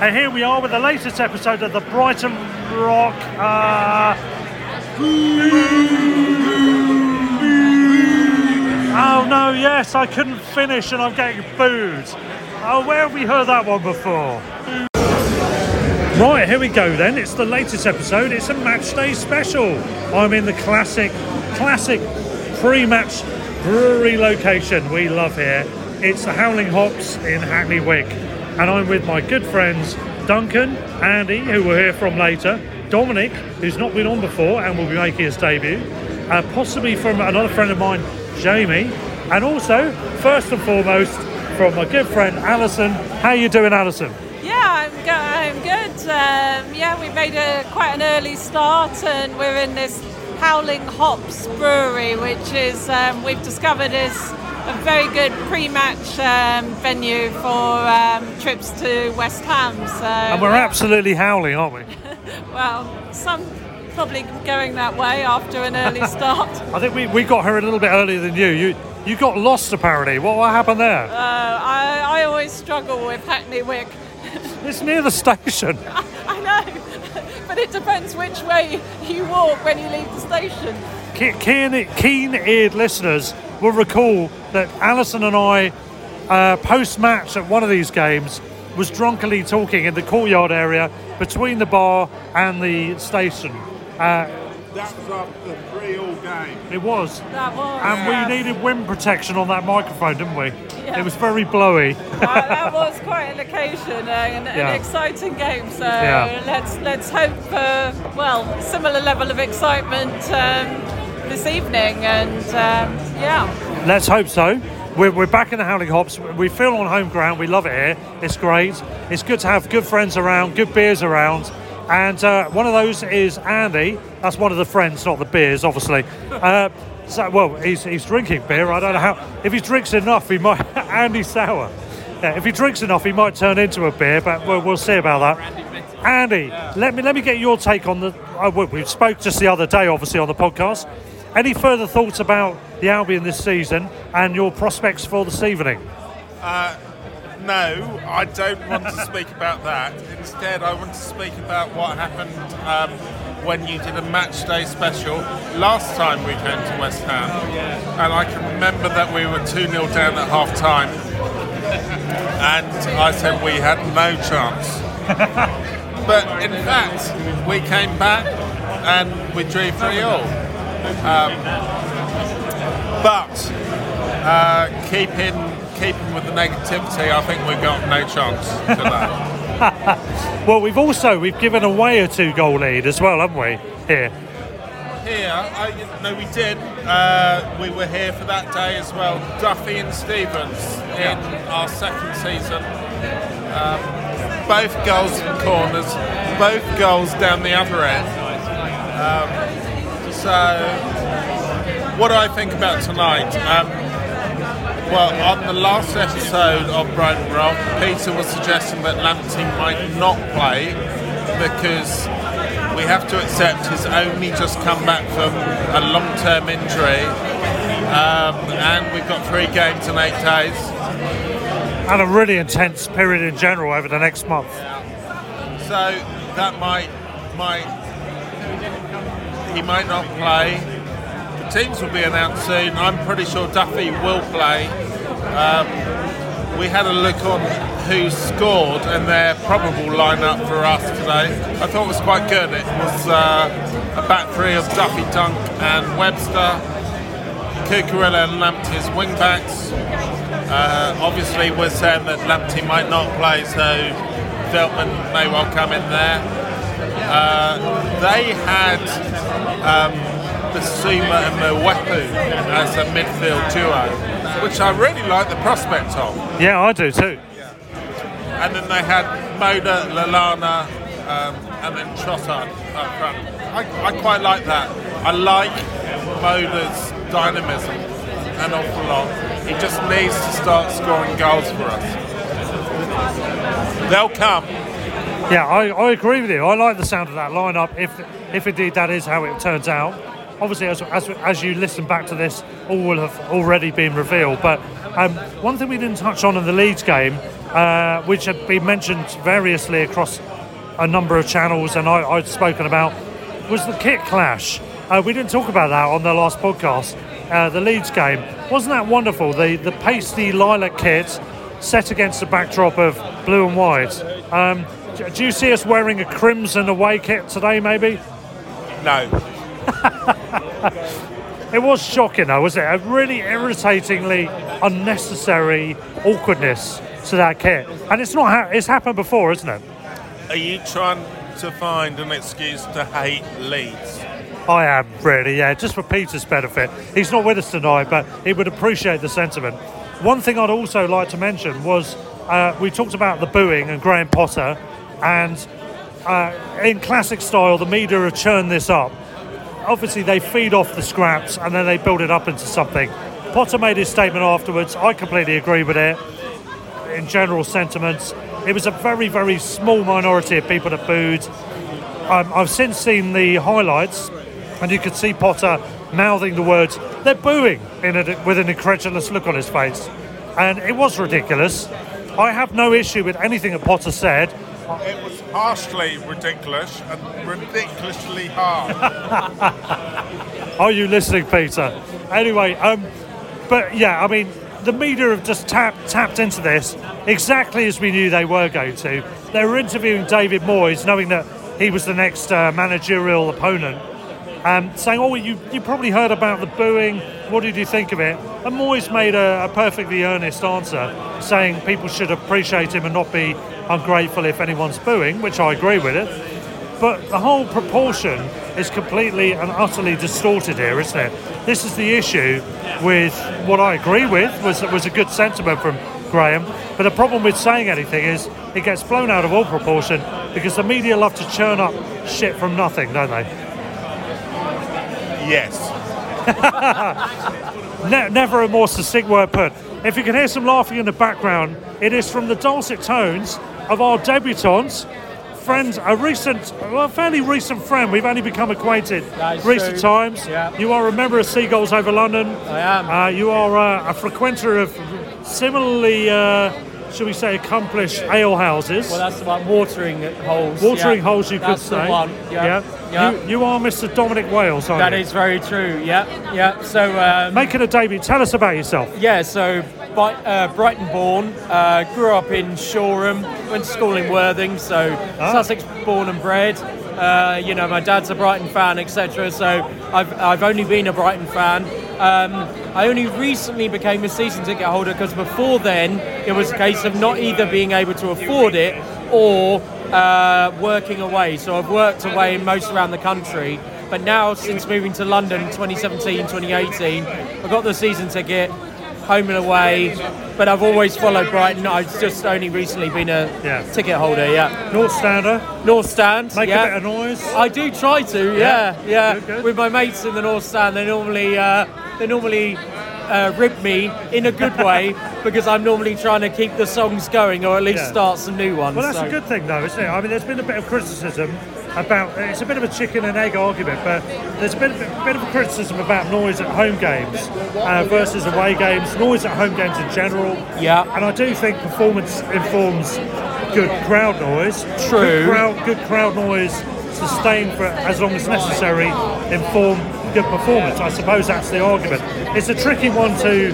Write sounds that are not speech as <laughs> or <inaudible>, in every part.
And here we are with the latest episode of the Brighton Rock. Uh... Oh no, yes, I couldn't finish and I'm getting booed. Oh, where have we heard that one before? Right, here we go then. It's the latest episode. It's a match day special. I'm in the classic, classic pre-match brewery location we love here. It's the Howling Hops in Hackney Wick. And I'm with my good friends Duncan, Andy, who we'll hear from later, Dominic, who's not been on before and will be making his debut, uh, possibly from another friend of mine, Jamie, and also, first and foremost, from my good friend Alison. How you doing, Alison? Yeah, I'm, go- I'm good. Um, yeah, we made a quite an early start, and we're in this Howling Hops Brewery, which is um, we've discovered is a very good pre-match um, venue for um, trips to West Ham. So, And we're absolutely howling, aren't we? <laughs> well, some probably going that way after an early <laughs> start. I think we, we got here a little bit earlier than you. You you got lost apparently. What, what happened there? Uh, I, I always struggle with Hackney Wick. <laughs> It's near the station. I know, but it depends which way you walk when you leave the station. Keen, keen-eared listeners will recall that Alison and I, uh, post-match at one of these games, was drunkenly talking in the courtyard area between the bar and the station. Uh, That was after the three-all game. it was, That was. and yes. we needed wind protection on that microphone, didn't we? Yeah. It was very blowy. Uh, that was quite an occasion, uh, an, Yeah. an exciting game. So Yeah. let's let's hope for well similar level of excitement um, this evening, and um, yeah. Let's hope so. We're, we're back in the Howling Hops. We feel on home ground. We love it here. It's great. It's good to have good friends around, good beers around. And uh, one of those is Andy. That's one of the friends, not the beers, obviously. <laughs> Uh, so, well, he's, he's drinking beer. I don't know how. If he drinks enough, he might. <laughs> Andy Sour. Yeah, if he drinks enough, he might turn into a beer, but we'll, we'll see about that. Andy, let me let me get your take on the. Uh, we we spoke just the other day, obviously, on the podcast. Any further thoughts about the Albion this season and your prospects for this evening? No, I don't want to speak about that. Instead, I want to speak about what happened um, when you did a match day special last time we came to West Ham. And I can remember that we were 2 0 down at half time. And I said we had no chance. <laughs> but in fact, we came back and we drew 3 all. Um, but uh, keeping keeping with the negativity, I think we've got no chance. <laughs> Well, we've also we've given away a two-goal lead as well, haven't we? Here, here, I, no, we did. Uh, we were here for that day as well. Duffy and Stephens in our second season. Um, both goals from corners, both goals down the other end. Um, so what do I think about tonight? Um, well, on the last episode of Brighton Rock, Peter was suggesting that Lamptey might not play because we have to accept he's only just come back from a long-term injury, um, and we've got three games in eight days. And a really intense period in general over the next month. So that might might he might not play. The teams will be announced soon. I'm pretty sure Duffy will play. Um, we had a look on WhoScored and their probable lineup for us today. I thought it was quite good. It was uh, a back three of Duffy, Dunk, and Webster. Cucurella and Lamptey as wing backs. Uh, obviously, we're saying that Lamptey might not play, so Veltman may well come in there. Uh, they had um, Bissouma and Mwepu as a midfield duo, which I really like the prospect of. Yeah, I do too. And then they had Moder, Lallana, um, and then Trossard up front. I, I quite like that. I like Moder's dynamism an awful lot. He just needs to start scoring goals for us. They'll come. Yeah, I, I agree with you. I like the sound of that lineup. If if indeed that is how it turns out, obviously as, as, as you listen back to this, all will have already been revealed. But um, one thing we didn't touch on in the Leeds game, uh, which had been mentioned variously across a number of channels, and I, I'd spoken about, was the kit clash. Uh, we didn't talk about that on the last podcast. Uh, the Leeds game wasn't that wonderful? The the pasty lilac kit set against the backdrop of blue and white. Um, do- you see us wearing a crimson away kit today? Maybe. No. <laughs> It was shocking, though, was it? A really irritatingly unnecessary awkwardness to that kit, and it's not. Ha- it's happened before, isn't it? Are you trying to find an excuse to hate Leeds? I am really, yeah. Just for Peter's benefit, he's not with us tonight, but he would appreciate the sentiment. One thing I'd also like to mention was uh, we talked about the booing and Graham Potter, and uh, in classic style, the media have churned this up. Obviously, they feed off the scraps and then they build it up into something. Potter made his statement afterwards. I completely agree with it. In general sentiments, it was a very, very small minority of people that booed. Um, I've since seen the highlights, and you could see Potter mouthing the words, they're booing, in a, with an incredulous look on his face. And it was ridiculous. I have no issue with anything that Potter said. It was harshly ridiculous and ridiculously hard. <laughs> Are you listening, Peter? Anyway, um, but yeah, I mean, the media have just tapped tapped into this exactly as we knew they were going to. They were interviewing David Moyes, knowing that he was the next uh, managerial opponent, um, saying, "Oh, you you probably heard about the booing. What did you think of it?" And Moyes made a, a perfectly earnest answer, saying people should appreciate him and not be ungrateful if anyone's booing, which I agree with it. But the whole proportion is completely and utterly distorted here, isn't it? This is the issue with what I agree with was was a good sentiment from Graham. But the problem with saying anything is it gets blown out of all proportion because the media love to churn up shit from nothing, don't they? Yes. <laughs> Ne- never a more succinct word put. If you can hear some laughing in the background, it is from the dulcet tones of our debutante, friends, a recent, well, fairly recent friend. We've only become acquainted recent true. times. Yeah. You are a member of Seagulls over London. I am. Uh, you are uh, a frequenter of similarly, uh, shall we say, accomplished ale houses. Well, that's the one. Watering holes. Watering yeah. holes, you that's could say. one. Yeah. yeah. You, you are Mr. Dominic Wales, aren't that you? is very true. Yeah. Yeah. So. Um, Making a debut. Tell us about yourself. yeah. So. By, uh, Brighton born, uh, grew up in Shoreham, went to school in Worthing, so Ah. Sussex born and bred. Uh, you know, my dad's a Brighton fan, etc. So I've, I've only been a Brighton fan. Um, I only recently became a season ticket holder because before then it was a case of not either being able to afford it or uh, working away. So I've worked away most around the country. But now, since moving to London 2017, 2018, I got the season ticket. Home and away. But I've always followed Brighton. I've just only recently been a Yeah. ticket holder. Yeah, North Stander, North Stand. make yeah. a bit of noise. I do try to, yeah, Yeah? Good, good. With my mates in the North Stand, they normally uh, they normally uh, rib me in a good way <laughs> because I'm normally trying to keep the songs going or at least Yeah. start some new ones. Well, that's so- a good thing, though, isn't it? I mean, there's been a bit of criticism about it's a bit of a chicken and egg argument, but there's a bit, bit of a criticism about noise at home games uh, versus away games, noise at home games in general. Yeah. And I do think performance informs good crowd noise. True. Good crowd, good crowd noise sustained for as long as necessary inform good performance. I suppose that's the argument. It's a tricky one to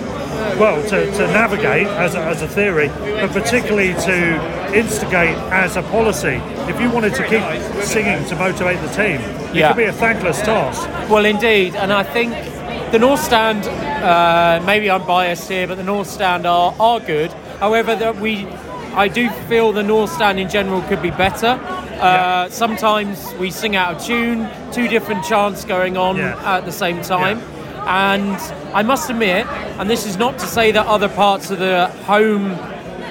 well to, to navigate as a, as a theory, but particularly to instigate as a policy. If you wanted to keep singing to motivate the team, it Yeah. could be a thankless task. Well, indeed, and I think the North Stand. Uh, maybe I'm biased here, but the North Stand are, are good. However, that we, I do feel the North Stand in general could be better. Uh, Sometimes we sing out of tune, two different chants going on Yeah. at the same time. And I must admit, and this is not to say that other parts of the home,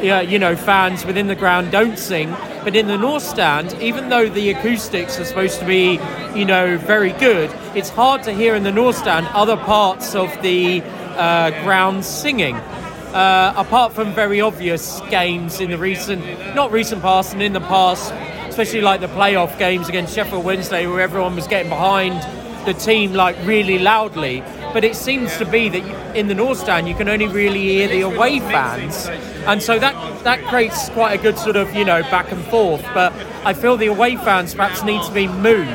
yeah, you know, fans within the ground don't sing, but in the North Stand, even though the acoustics are supposed to be, you know, very good, it's hard to hear in the North Stand other parts of the uh, ground singing. Uh, apart from very obvious games in the recent, not recent past, and in the past, especially like the playoff games against Sheffield Wednesday, where everyone was getting behind the team like really loudly. But it seems to be that in the North Stand you can only really hear the away fans, and so that that creates quite a good sort of you know back and forth. But I feel the away fans perhaps need to be moved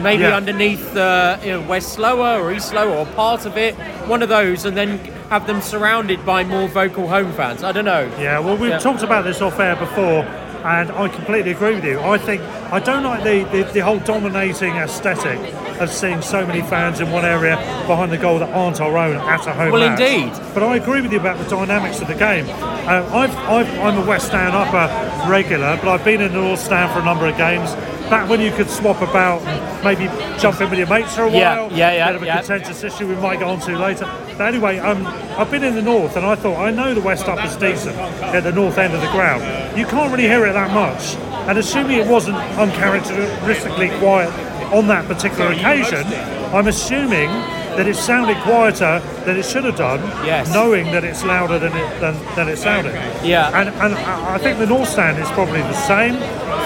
maybe Yeah. underneath the you know, West Lower or East Lower or part of it, one of those, and then have them surrounded by more vocal home fans. I don't know. Yeah, well, we've Yeah. talked about this off air before, and I completely agree with you. I think I don't like the, the, the whole dominating aesthetic of seeing so many fans in one area behind the goal that aren't our own at a home Well, match. indeed. But I agree with you about the dynamics of the game. Uh, I've, I've, I'm a West Stand upper regular, but I've been in the North Stand for a number of games. Back when you could swap about maybe jump in with your mates for a Yeah, while. yeah, yeah, Bit of a yeah. contentious issue we might go on to later. But anyway, um, I've been in the north and I thought I know the West Up is decent at the north end of the ground. You can't really hear it that much. And assuming it wasn't uncharacteristically quiet on that particular occasion, I'm assuming that it sounded quieter than it should have done, Yes. knowing that it's louder than it than, than it sounded. Yeah. And and I think the North Stand is probably the same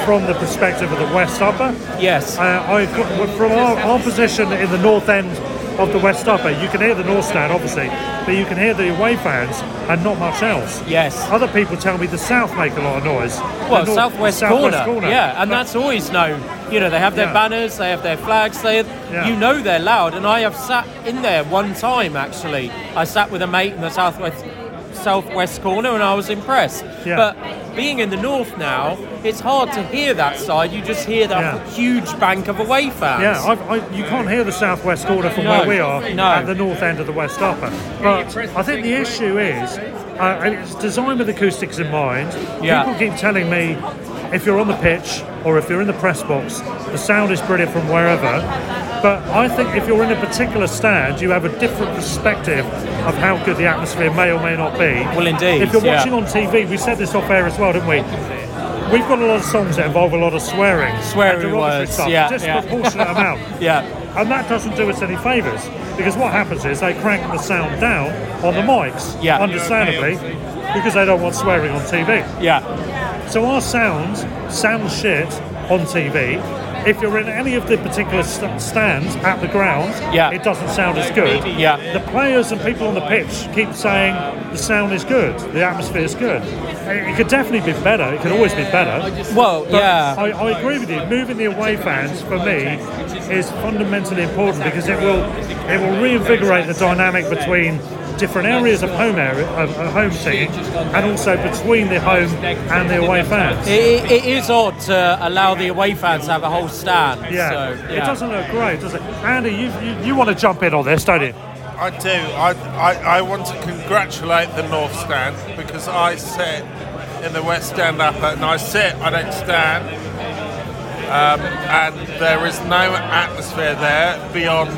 from the perspective of the West Upper. Yes. Uh, I, from our, our position in the north end of the West Upper, you can hear the North Stand, obviously, but you can hear the away fans and not much else. Yes. Other people tell me the South make a lot of noise. Well, north- southwest, southwest corner. Yeah, and But- that's always known. You know, they have their Yeah. banners, they have their flags. They, Yeah. you know, they're loud. And I have sat in there one time actually. I sat with a mate in the southwest southwest corner, and I was impressed. Yeah. But being in the north now, it's hard to hear that side. You just hear that Yeah. huge bank of away fans. Yeah, I've, I, you can't hear the southwest corner from No, where we are no. at the north end of the West Upper. But I think the issue is, uh, and it's designed with acoustics in mind. Yeah. People keep telling me if you're on the pitch or if you're in the press box, the sound is brilliant from wherever. But I think if you're in a particular stand, you have a different perspective of how good the atmosphere may or may not be. Well, indeed, If you're yeah. watching on TV, we said this off air as well, didn't we? We've got a lot of songs that involve a lot of swearing, Swearing and words, stuff, yeah, yeah. disproportionate amount. <laughs> Yeah. And that doesn't do us any favours because what happens is they crank the sound down on the mics, Yeah. understandably, because they don't want swearing on TV. Yeah. So our sound sounds shit on TV. If you're in any of the particular st- stands at the ground, Yeah. it doesn't sound as good. Yeah. The players and people on the pitch keep saying the sound is good, the atmosphere is good. It it could definitely be better. It could always be better. Well, But yeah. I, I agree with you. Moving the away fans for me is fundamentally important because it will it will reinvigorate the dynamic between different areas of home area of, of home team and also between the home and the away fans. It, it is odd to allow the away fans to have a whole stand. yeah. So, it doesn't look great, does it? Andy, you, you, you want to jump in on this, don't you? I do. I, I, I want to congratulate the North Stand because I sit in the West Stand upper and I sit, I don't stand. Um, and there is no atmosphere there beyond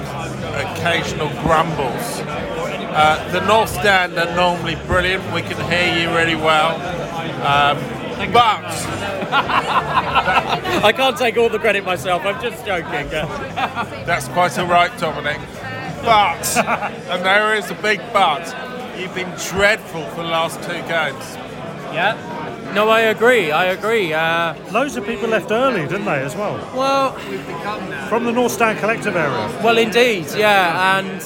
occasional grumbles. Uh, the North Stand are normally brilliant. We can hear you really well. Um, but <laughs> I can't take all the credit myself. I'm just joking. that's quite all right, Dominic. But, and there is a big but, you've been dreadful for the last two games. Yeah. No, I agree. I agree. Uh, Loads of people left early, didn't they, as well? well, From the North Stand Collective area. well, indeed. Yeah, and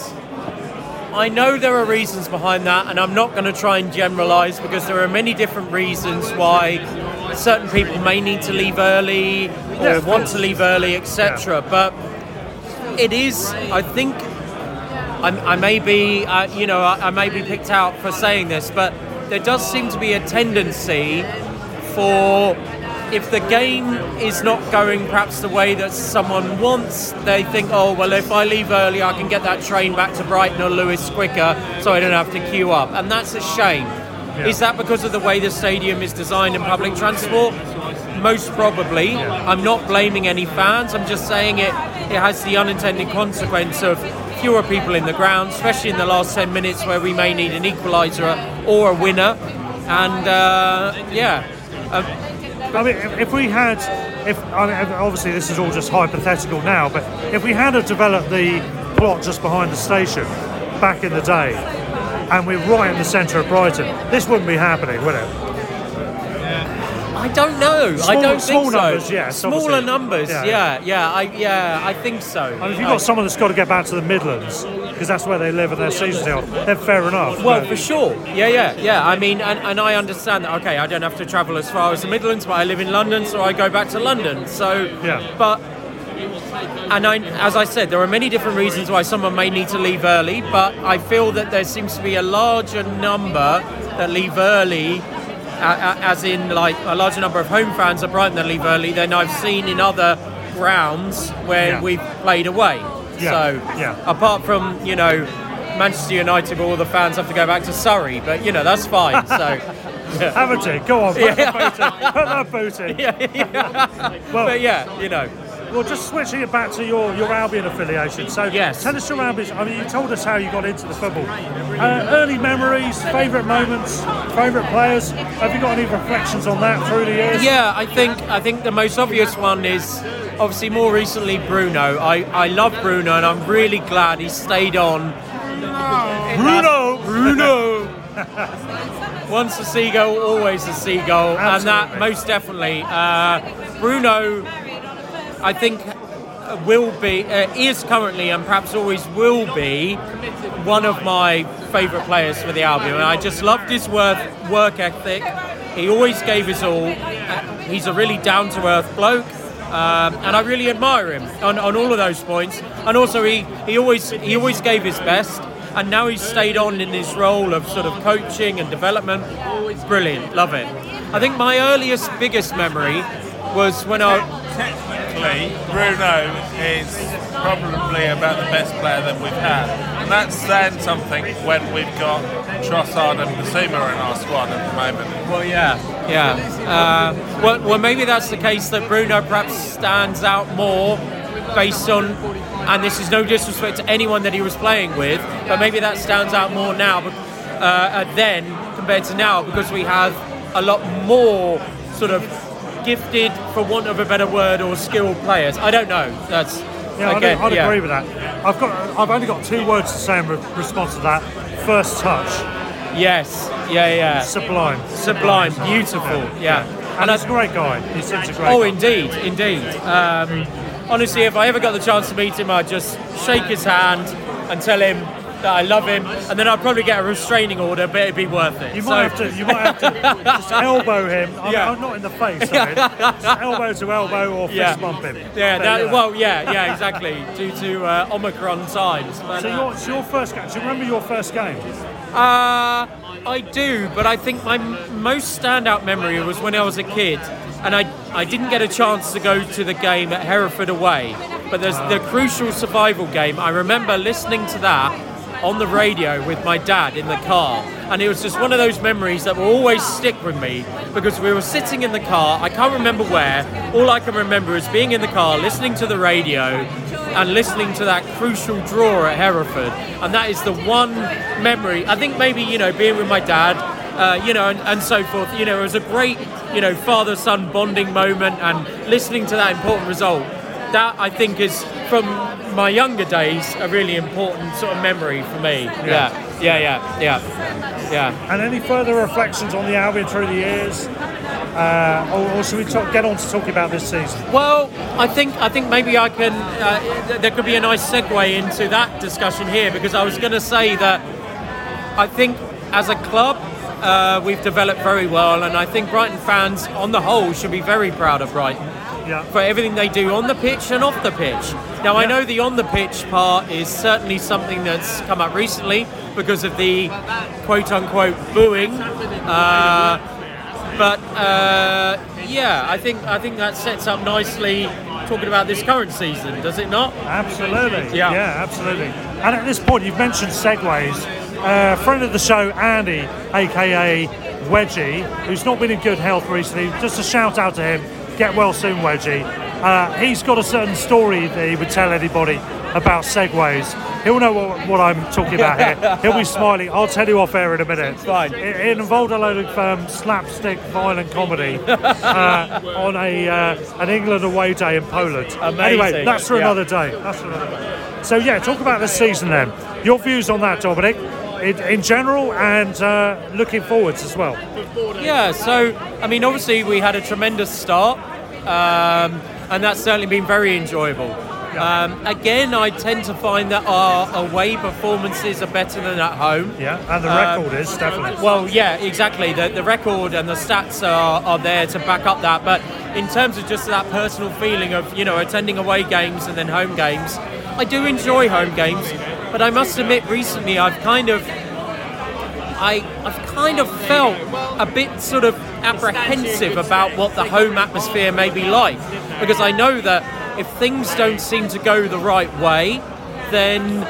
I know there are reasons behind that, and I'm not going to try and generalise because there are many different reasons why certain people may need to leave early or Yeah, want to leave early, etc. But it is, I think, I, I may be, uh, you know, I, I may be picked out for saying this, but there does seem to be a tendency for if the game is not going perhaps the way that someone wants, they think, oh, well, if I leave early, I can get that train back to Brighton or Lewes quicker, so I don't have to queue up. And that's a shame. Is that because of the way the stadium is designed in public transport? Most probably. I'm not blaming any fans. I'm just saying it. It has the unintended consequence of fewer people in the ground, especially in the last 10 minutes where we may need an equaliser or a winner. And uh, yeah, um, I mean, if, we had, if I mean, obviously this is all just hypothetical now, but if we had have developed the plot just behind the station back in the day, and we're right in the centre of Brighton, this wouldn't be happening, would it? I don't know. I Small- don't small think so. numbers, yes, Smaller obviously. numbers, Yeah. yeah, yeah, I, yeah, I think so. I mean, if you've got someone that's got to get back to the Midlands because that's where they live and their season's held, then fair enough. Well, but- for sure. Yeah, yeah, yeah. I mean, and, and I understand that, okay, I don't have to travel as far as the Midlands, but I live in London, so I go back to London. So, Yeah. but, and I, as I said, there are many different reasons why someone may need to leave early, but I feel that there seems to be a larger number that leave early. As in, like a larger number of home fans at Brighton that leave early than I've seen in other grounds where Yeah. we've played away. Yeah, So, yeah. apart from you know Manchester United, where all the fans have to go back to Surrey, but you know that's fine. <laughs> So, have a tick. Go on, put the boot in. Put that boot in. <laughs> yeah, yeah. Well, but yeah, you know, Well, just switching it back to your, your Albion affiliation. So, Yes. tell us your Albion. I mean, you told us how you got into the football. Uh, early memories, favourite moments, favourite players. Have you got any reflections on that through the years? yeah. I think I think the most obvious one is obviously more recently Bruno. I I love Bruno, and I'm really glad he stayed on. Bruno! Bruno. <laughs> Once a seagull, always a seagull, and that most definitely. Uh, Bruno, I think, uh, will be, uh, is currently, and perhaps always will be, one of my favourite players for the Albion. And I just loved his work, work ethic. He always gave his all. Uh, He's a really down to earth bloke. Um, and I really admire him on, on all of those points. And also, he, he always he always gave his best, and now he's stayed on in his role of sort of coaching and development. Brilliant, love it. I think my earliest, biggest memory was when I Technically, Bruno is probably about the best player that we've had. And that's saying something when we've got Trossard and Bissouma in our squad at the moment. Well, yeah, yeah. Uh, well, well, maybe that's the case that Bruno perhaps stands out more based on, and this is no disrespect to anyone that he was playing with, but maybe that stands out more now uh, uh, then compared to now because we have a lot more sort of gifted, for want of a better word, or skilled players. I don't know. That's Yeah, again, I'd, I'd yeah. agree with that. I've got. I've only got two words to say in re- response to that. First touch, Yes, yeah, yeah. sublime. Sublime, beautiful, yeah. And I- he's a great guy. He seems a great. Oh, guy. indeed, indeed. Um, honestly, if I ever got the chance to meet him, I'd just shake his hand and tell him that I love him, and then I'd probably get a restraining order, but it'd be worth it. You So- might have to. You might have to just elbow him. I mean, Yeah. I'm not in the face. <laughs> Elbow to elbow or fist yeah, bump him. yeah. That, know. well, yeah, yeah, exactly. Due to uh, Omicron times. But, So uh, your, so your first game. Do you remember your first game? Uh, I do, but I think my m- most standout memory was when I was a kid, and I I didn't get a chance to go to the game at Hereford away. But there's the crucial survival game. I remember listening to that on the radio with my dad in the car. And it was just one of those memories that will always stick with me because we were sitting in the car. I can't remember where. All I can remember is being in the car, listening to the radio, and listening to that crucial draw at Hereford. And that is the one memory. I think maybe, you know, being with my dad, uh, you know, and, and so forth. You know, it was a great, you know, father son bonding moment and listening to that important result. That I think is from my younger days a really important sort of memory for me. Yeah, yeah, yeah, yeah, yeah. And any further reflections on the Albion through the years? Uh, or, or should we talk, get on to talking about this season? Well, I think I think maybe I can. Uh, there could be a nice segue into that discussion here because I was going to say that I think as a club uh, we've developed very well, and I think Brighton fans on the whole should be very proud of Brighton Yeah. for everything they do on the pitch and off the pitch. Now, I know the on the pitch part is certainly something that's come up recently because of the quote unquote booing. Uh, but uh, yeah, I think I think that sets up nicely talking about this current season, does it not? Absolutely. Yeah. Yeah, absolutely. And at this point, you've mentioned segways. Uh, friend of the show, Andy, aka Wedgie, who's not been in good health recently. Just a shout out to him. Get well soon, Wedgie. Uh, he's got a certain story that he would tell anybody about segways. He'll know what, what I'm talking about here. <laughs> He'll be smiling. I'll tell you off air in a minute. Fine. It, it involved a load of um, slapstick, violent comedy uh, on a uh, an England away day in Poland. Anyway, that's for Yeah. another day. That's for another day. So yeah, talk about this season then. Your views on that, Dominic, in, in general and uh, looking forwards as well. Yeah, so I mean, obviously we had a tremendous start, um, and that's certainly been very enjoyable. Um, again, I tend to find that our away performances are better than at home. Yeah, and the Um, record is definitely. Well, yeah, exactly. The, the record and the stats are, are there to back up that. But in terms of just that personal feeling of, you know, attending away games and then home games, I do enjoy home games. But I must admit, recently I've kind of, I, I've kind of felt a bit sort of apprehensive about what the home atmosphere may be like. Because I know that if things don't seem to go the right way, then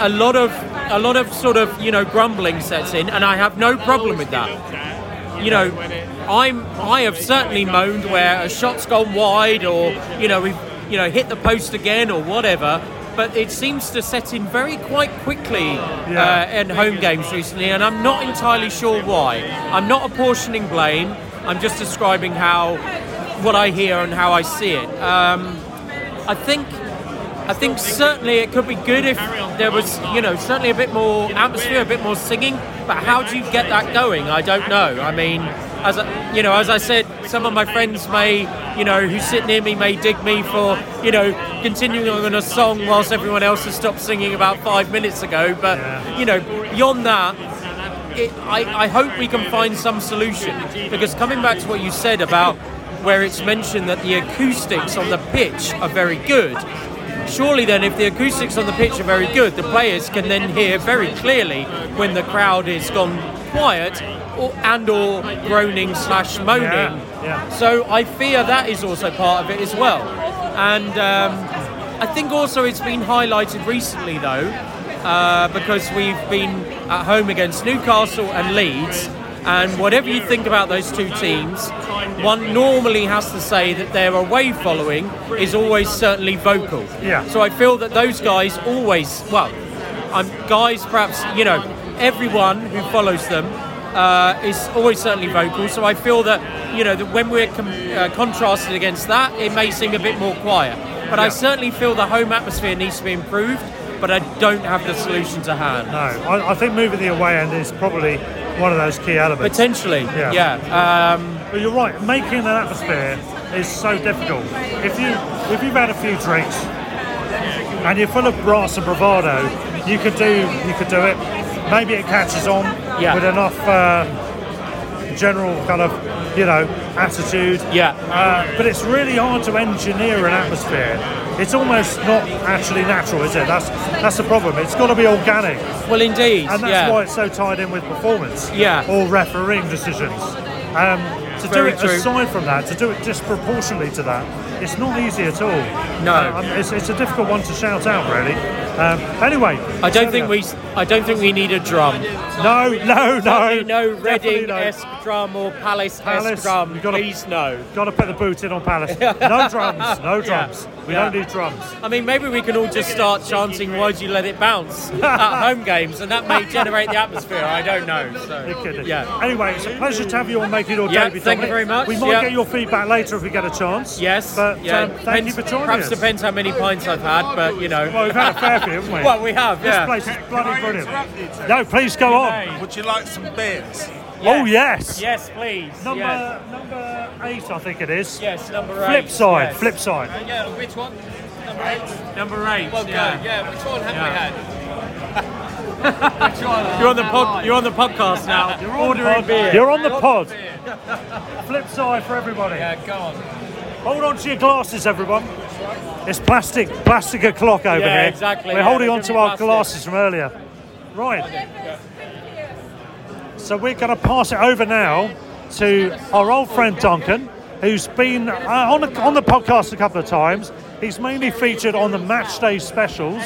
a lot of a lot of sort of you know grumbling sets in, and I have no problem with that. You know, I'm I have certainly moaned where a shot's gone wide, or you know we've you know hit the post again, or whatever. But it seems to set in very quite quickly uh, in home games recently, and I'm not entirely sure why. I'm not apportioning blame. I'm just describing how what I hear and how I see it. Um, I think I think certainly it could be good if there was, you know, certainly a bit more atmosphere, a bit more singing. But how do you get that going? I don't know. I mean, as I, you know, as I said, some of my friends may, you know, who sit near me may dig me for, you know, continuing on a song whilst everyone else has stopped singing about five minutes ago. But you know, beyond that, it, I, I hope we can find some solution because coming back to what you said about where it's mentioned that the acoustics on the pitch are very good. Surely, then, if the acoustics on the pitch are very good, the players can then hear very clearly when the crowd is gone quiet or, and or groaning slash moaning. Yeah, yeah. So I fear that is also part of it as well. And um, I think also it's been highlighted recently though, uh, because we've been at home against Newcastle and Leeds. And whatever you think about those two teams, one normally has to say that their away following is always certainly vocal. Yeah. So I feel that those guys always, well, I'm guys perhaps, you know, everyone who follows them uh, is always certainly vocal. So I feel that, you know, that when we're com- uh, contrasted against that, it may seem a bit more quiet. But I certainly feel the home atmosphere needs to be improved, but I don't have the solution to hand. No, I, I think moving the away end is probably one of those key elements. Potentially, Yeah. yeah. Um, But you're right. Making that atmosphere is so difficult. If you if you've had a few drinks and you're full of brass and bravado, you could do you could do it. Maybe it catches on Yeah. with enough uh, general kind of you know attitude. Yeah. Uh, but it's really hard to engineer an atmosphere. It's almost not actually natural, is it? That's that's the problem. It's got to be organic, well, indeed, and that's yeah. why it's so tied in with performance Yeah. or refereeing decisions. Um, to Very do it true. aside from that, to do it disproportionately to that, it's not easy at all. No. Uh, it's, it's a difficult one to shout out, really. Um, anyway, I don't think we. I don't think we need a drum. No, no, no. No Definitely Reading-esque drum or Palace, Palace-esque drum. gotta- Please no. Got to put the boot in on Palace. No <laughs> drums. No drums. We Yeah. don't need drums. I mean, maybe we can all just start chanting "Why'd you let it bounce" <laughs> at home games, and that may generate the atmosphere. I don't know. So, yeah. Anyway, it's a pleasure to have you on making your Yeah, debut. thank you very much, We might yeah. get your feedback later if we get a chance. Yes. But yeah. um, thank you for joining Perhaps us. depends how many pints I've had, but you know. Well, we've had a fair <laughs> few, haven't we? Well, we have. this Yeah. place is bloody brilliant. No, please go on. Would you like some beers? Oh yes. Yes, please. Number yes. number eight, I think it is. Yes, number eight. Flip side. yes. Flip side. Uh, yeah, which one? Number eight. Number eight. Well, yeah. go. Yeah, which one have Yeah. we had? <laughs> which one? You're on the pod, You're on the podcast now. <laughs> You're ordering beer. You're on the pod. Flip side for everybody. Yeah, go on. Hold on to your glasses, everyone. It's plastic, plastic o'clock over Yeah, here. exactly, We're yeah, holding on to our plastic. glasses from earlier. Right. So we're going to pass it over now to our old friend Duncan, who's been uh, on, the, on the podcast a couple of times. He's mainly featured on the match day specials,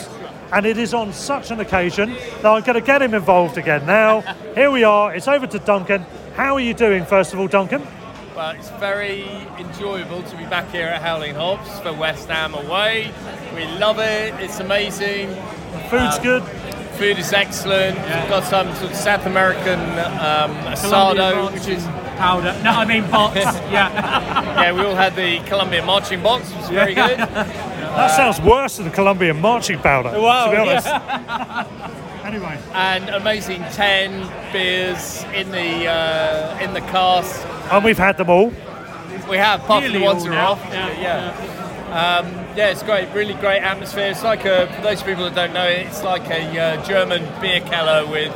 and it is on such an occasion that I'm going to get him involved again. Now, here we are. It's over to Duncan. How are you doing, first of all, Duncan? Well, it's very enjoyable to be back here at Howling Hops for West Ham away. We love it. It's amazing. Food's Um, good. Food is excellent. We've got some sort of South American um, asado, which is powder. No, I mean pots. <laughs> yeah. yeah. We all had the Colombian marching box, which was very good. <laughs> That sounds worse than the Colombian marching powder, Wow, to be honest. yeah. <laughs> Anyway, and amazing ten beers in the uh, in the cast. and we've had them all. We have, apart from the ones that are off. Yeah, yeah. Um, yeah, it's great. Really great atmosphere. It's like a, for those people that don't know it, it's like a uh, German beer keller with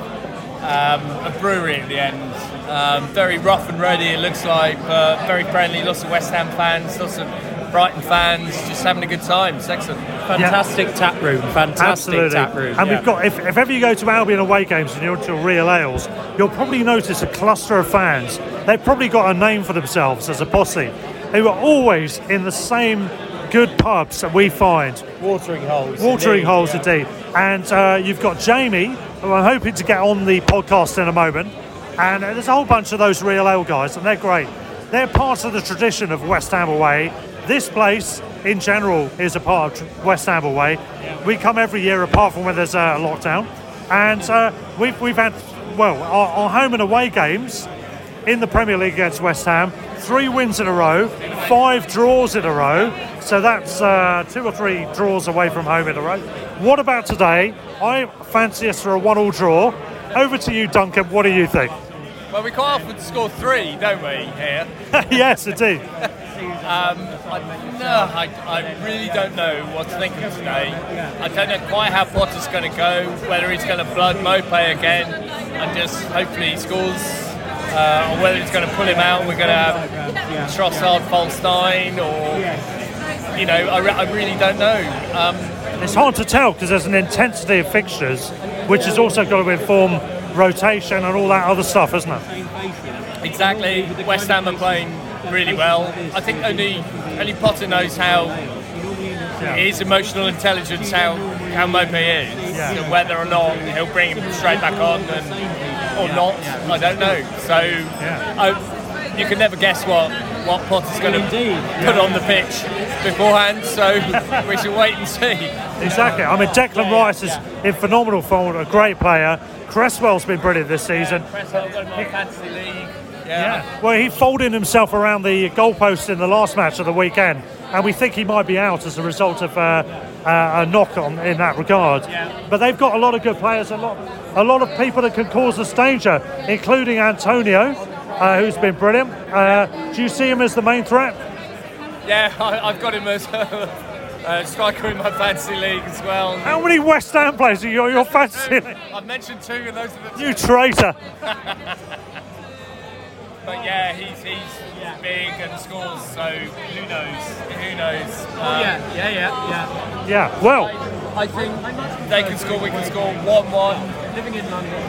um, a brewery at the end. Um, very rough and ready. It looks like uh, very friendly. Lots of West Ham fans, lots of Brighton fans, just having a good time. It's excellent. Fantastic tap room. Fantastic Absolutely. tap room. and yeah. we've got, if, if ever you go to Albion away games and you're into real ales, you'll probably notice a cluster of fans. They've probably got a name for themselves as a posse They were always in the same good pubs that we find. watering holes. Watering indeed, holes yeah. indeed. And uh, you've got Jamie, who I'm hoping to get on the podcast in a moment. And uh, there's a whole bunch of those real ale guys, and they're great. They're part of the tradition of West Ham Away. This place, in general, is a part of West Ham Away. We come every year, apart from when there's a lockdown. And uh, we've, we've had, well, our, our home and away games in the Premier League against West Ham. Three wins in a row, five draws in a row. So that's uh, two or three draws away from home in a row. What about today? I fancy us for a one-all draw. Over to you, Duncan. What do you think? Well, we quite often score three, don't we, here? <laughs> yes, indeed. <laughs> Um, I, no, I, I really don't know what to think of today. I don't know quite how Potter's going to go, whether he's going to blood Maupay again and just hopefully he scores, uh, or whether he's going to pull him out and we're going to have Trossard false nine, or, you know, I, re- I really don't know. Um, It's hard to tell because there's an intensity of fixtures, which has also got to inform rotation and all that other stuff, isn't it? Exactly. West Ham are playing really well. I think only only Potter knows how his emotional intelligence, how how Maupay is, Yeah. and whether or not he'll bring him straight back on and, or not. I don't know. So I, you can never guess what what Potter's going to put on the pitch beforehand. So we should wait and see. Exactly. I mean, Declan Rice is in phenomenal form, a great player. Cresswell's been brilliant this season. Cresswell got on fantasy league. Yeah. Well, he folded himself around the goalpost in the last match of the weekend, and we think he might be out as a result of uh, uh, a knock on in that regard. But they've got a lot of good players, a lot, a lot of people that can cause us danger, including Antonio, uh, who's been brilliant. Uh, do you see him as the main threat? Yeah, <laughs> I, I've got him as <laughs> a striker in my fantasy league as well. How many West Ham players are you your fantasy? I've mentioned two, and those are the You traitor! <laughs> But yeah, he's he's big and scores, so who knows? Who knows? Um, Yeah, yeah, yeah, yeah. Yeah. Well, I think they can score. We can score one-one, Living in London.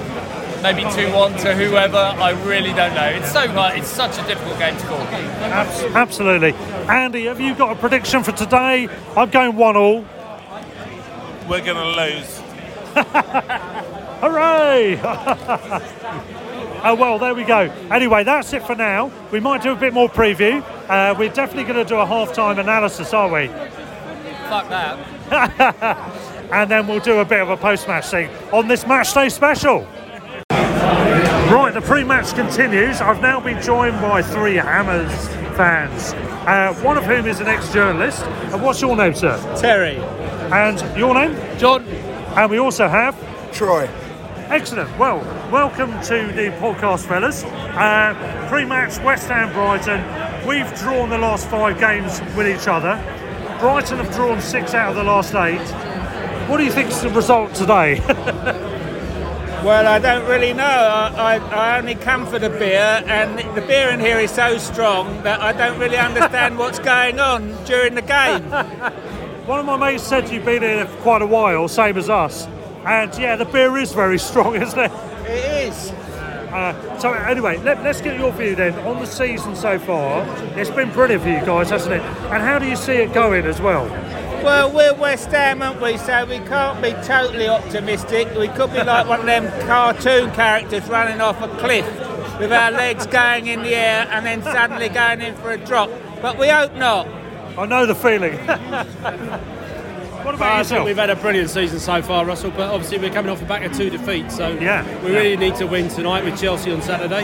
maybe two-one to whoever. I really don't know. It's so hard. It's such a difficult game to call. abs- absolutely. Andy, have you got a prediction for today? I'm going one all. we're going to lose. <laughs> Hooray! <laughs> oh well, there we go. Anyway, that's it for now. We might do a bit more preview. Uh, we're definitely going to do a half-time analysis, are we? Fuck that. <laughs> and then we'll do a bit of a post-match thing on this match day special. Right, the pre-match continues. I've now been joined by three Hammers fans, uh, one of whom is an ex-journalist. And what's your name, sir? Terry. And your name? John. And we also have Troy. Excellent. Well, welcome to the podcast, fellas. Uh, pre-match West Ham Brighton. We've drawn the last five games with each other. Brighton have drawn six out of the last eight. What do you think's the result today? <laughs> Well, I don't really know. I, I, I only come for the beer, and the beer in here is so strong that I don't really understand <laughs> what's going on during the game. One of my mates said you've been here for quite a while, same as us. And yeah, the beer is very strong, <laughs> isn't it? It is. Uh, so anyway, let, us get your view then on the season so far. It's been brilliant for you guys, hasn't it? And how do you see it going as well? Well, we're West Ham, aren't we? So we can't be totally optimistic. We could be like one of them cartoon characters running off a cliff with our legs going in the air and then suddenly going in for a drop. But we hope not. I know the feeling. <laughs> what about I yourself? think we've had a brilliant season so far, Russell, but obviously we're coming off the back of two defeats, so Yeah, we yeah. really need to win tonight with Chelsea on Saturday.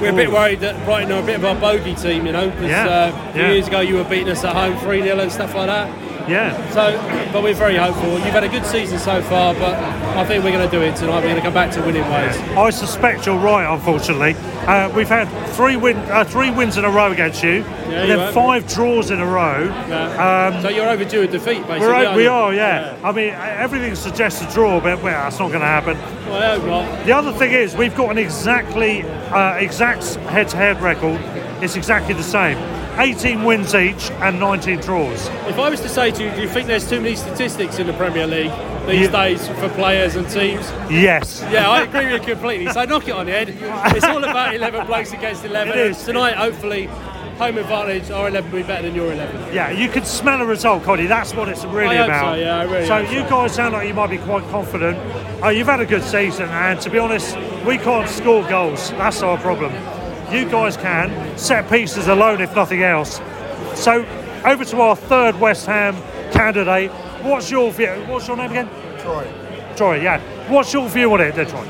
We're a bit worried that Brighton are a bit of our bogey team, you know, because Yeah, uh, yeah. years ago you were beating us at home 3 0 and stuff like that. Yeah. So, but we're very hopeful. You've had a good season so far, but I think we're going to do it tonight. We're going to come back to winning ways. I suspect you're right. Unfortunately, uh, we've had three win, uh, three wins in a row against you, and you then five draws in a row. Yeah. so you're overdue a defeat, basically. We're, we are, yeah. I mean, everything suggests a draw, but well, that's not going to happen. Well, I hope not. The other thing is, we've got an exactly uh, exact head-to-head record. It's exactly the same: 18 wins each and 19 draws. If I was to say to you, do you think there's too many statistics in the Premier League these days for players and teams? Yes. Yeah, I agree with you completely. So knock it on the head. It's all about <laughs> 11 blokes against 11. It is. Tonight, hopefully, home advantage, our 11 will be better than your 11. Yeah, you can smell a result, Coddy. That's what it's really about. so, yeah, I really So you so. guys sound like you might be quite confident. Uh, you've had a good season, and to be honest, we can't score goals. That's our problem. You guys can. Set pieces alone, if nothing else. So over to our third West Ham candidate. What's your view? What's your name again? Troy. Troy. Yeah. What's your view on it, then, Troy?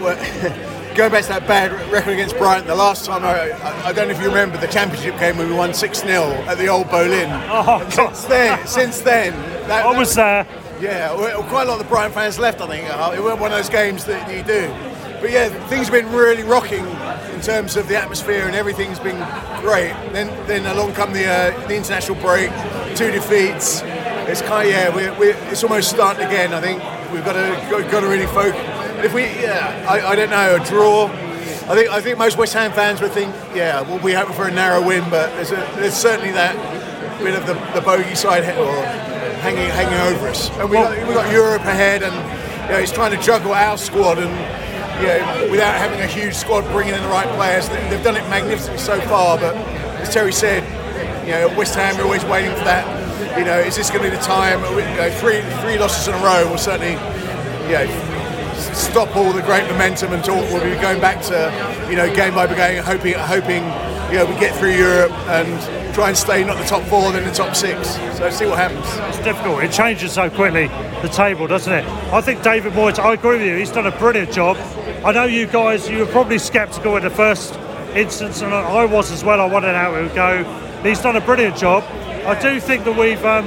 Well, <laughs> going back to that bad record against Brighton, the last time I, I, I don't know if you remember the championship game when we won 6 0 at the old Boleyn. Oh, And God. since then, since then, that, I was there. Yeah, well, quite a lot of the Brighton fans left, I think. Uh, It wasn't one of those games that you do. But yeah, things have been really rocking in terms of the atmosphere and everything's been great. Then then along come the uh, the international break, two defeats. It's kind of, yeah, we're, we're, it's almost starting again. I think we've got to got, to really focus. If we, yeah, I, I don't know, a draw. I think I think most West Ham fans would think, yeah, we'll be hoping for a narrow win, but there's, a, there's certainly that bit of the, the bogey side or hanging hanging over us. And we got, we got Europe ahead, and you know, he's trying to juggle our squad and you know, without having a huge squad, bringing in the right players. They- They've done it magnificently so far, but as Terry said, you know, West Ham are always waiting for that. You know, is this going to be the time? You know, three three losses in a row will certainly, you know, stop all the great momentum and talk. We'll be going back to, you know, game by game, hoping hoping, you know, we get through Europe and try and stay not the top four, then the top six. So see what happens. It's difficult. It changes so quickly, the table, doesn't it? I think David Moyes, I agree with you, he's done a brilliant job. I know you guys, you were probably sceptical in the first instance, and I was as well. I wondered how it would go. He's done a brilliant job. I do think that we've. Um,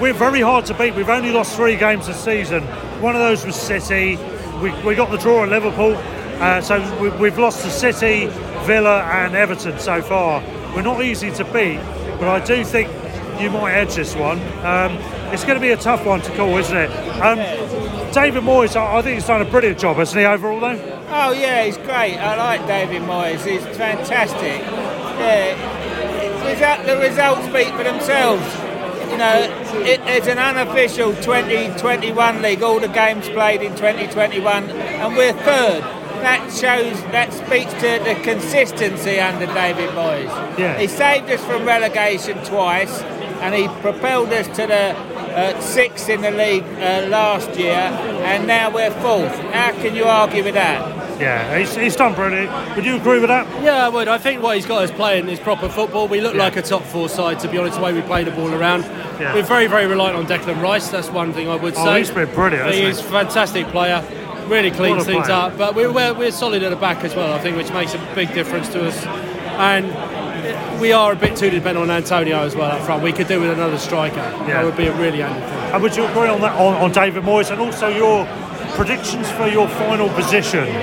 we're very hard to beat. We've only lost three games this season. One of those was City. We, we got the draw at Liverpool. Uh, so we, we've lost to City, Villa, and Everton so far. We're not easy to beat, but I do think you might edge this one. Um, it's going to be a tough one to call, isn't it? Um, David Moyes, I think he's done a brilliant job, hasn't he, overall, though? Oh yeah, he's great. I like David Moyes. He's fantastic. Yeah, the results speak for themselves. You know, it, it's an unofficial 2021 league. All the games played in 2021, and we're third. That shows, that speaks to the consistency under David Moyes. Yeah. He saved us from relegation twice, and he propelled us to the uh, sixth in the league uh, last year, and now we're fourth. How can you argue with that? Yeah, he's, he's done brilliant. Would you agree with that? Yeah, I would. I think what he's got is playing is proper football. We look Yeah. like a top four side, to be honest, the way we play the ball around. Yeah. We're very, very reliant on Declan Rice. That's one thing I would Oh, say. he's been brilliant, He's hasn't he? a fantastic player. Really cleans things player. up. But we're, we're, we're solid at the back as well, I think, which makes a big difference to us. And we are a bit too dependent on Antonio as well up front. We could do with another striker. Yeah. That would be a really handy thing. And would you agree on that on, on David Moyes and also your predictions for your final position? In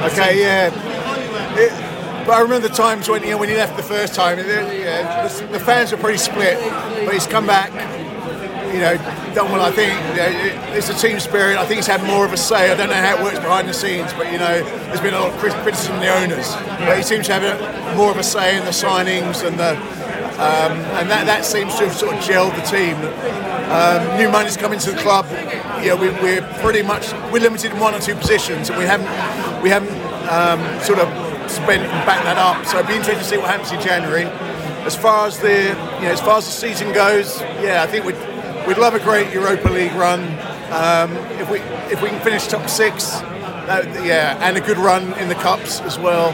the Okay, season? yeah. It, but I remember the times when you know, when he left the first time. it- yeah, the, the fans were pretty split, but he's come back. You know, done well. I think it's a team spirit. I think he's had more of a say. I don't know how it works behind the scenes, but you know, there's been a lot of criticism of the owners. But he seems to have a, more of a say in the signings and the. Um, and that, that seems to have sort of gelled the team. Um, new money's come into the club. Yeah, we, we're pretty much we're limited in one or two positions, and we haven't we haven't um, sort of spent and backed that up. So it'd be interesting to see what happens in January. As far as the you know, as far as the season goes, yeah, I think we'd we'd love a great Europa League run. Um, if we if we can finish top six, that, yeah, and a good run in the cups as well.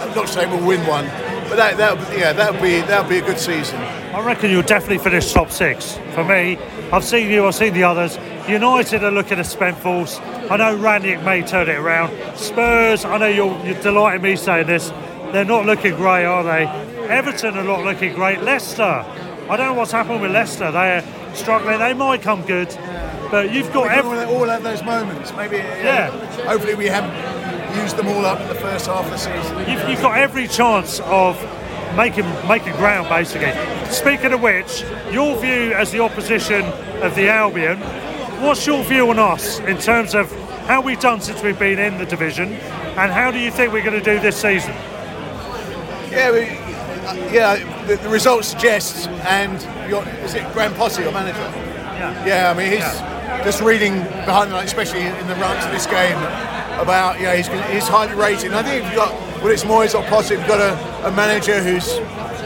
I'm not saying we'll win one, but that that yeah that would be that would be a good season. I reckon you'll definitely finish top six. For me, I've seen you, I've seen the others. United are looking at spent force. I know Rangnick may turn it around. Spurs, I know you're, you're delighting me saying this. They're not looking great, are they? Everton are not looking great. Leicester, I don't know what's happened with Leicester. They're struggling. They might come good, but you've got every. all, have those moments. Maybe Yeah. Hopefully we haven't used them all up in the first half of the season. You've, you've got every chance of making making ground, basically. Speaking of which, your view as the opposition of the Albion, what's your view on us in terms of how we've done since we've been in the division, and how do you think we're going to do this season? Yeah, we, uh, yeah. The, the results suggest, and your, is it Graham Potter, your manager? Yeah. Yeah, I mean he's just reading behind the line, especially in the run to this game, about yeah he's, he's highly rated. And I think if you've got whether it's Moyes or Posse, you've got a, a manager who's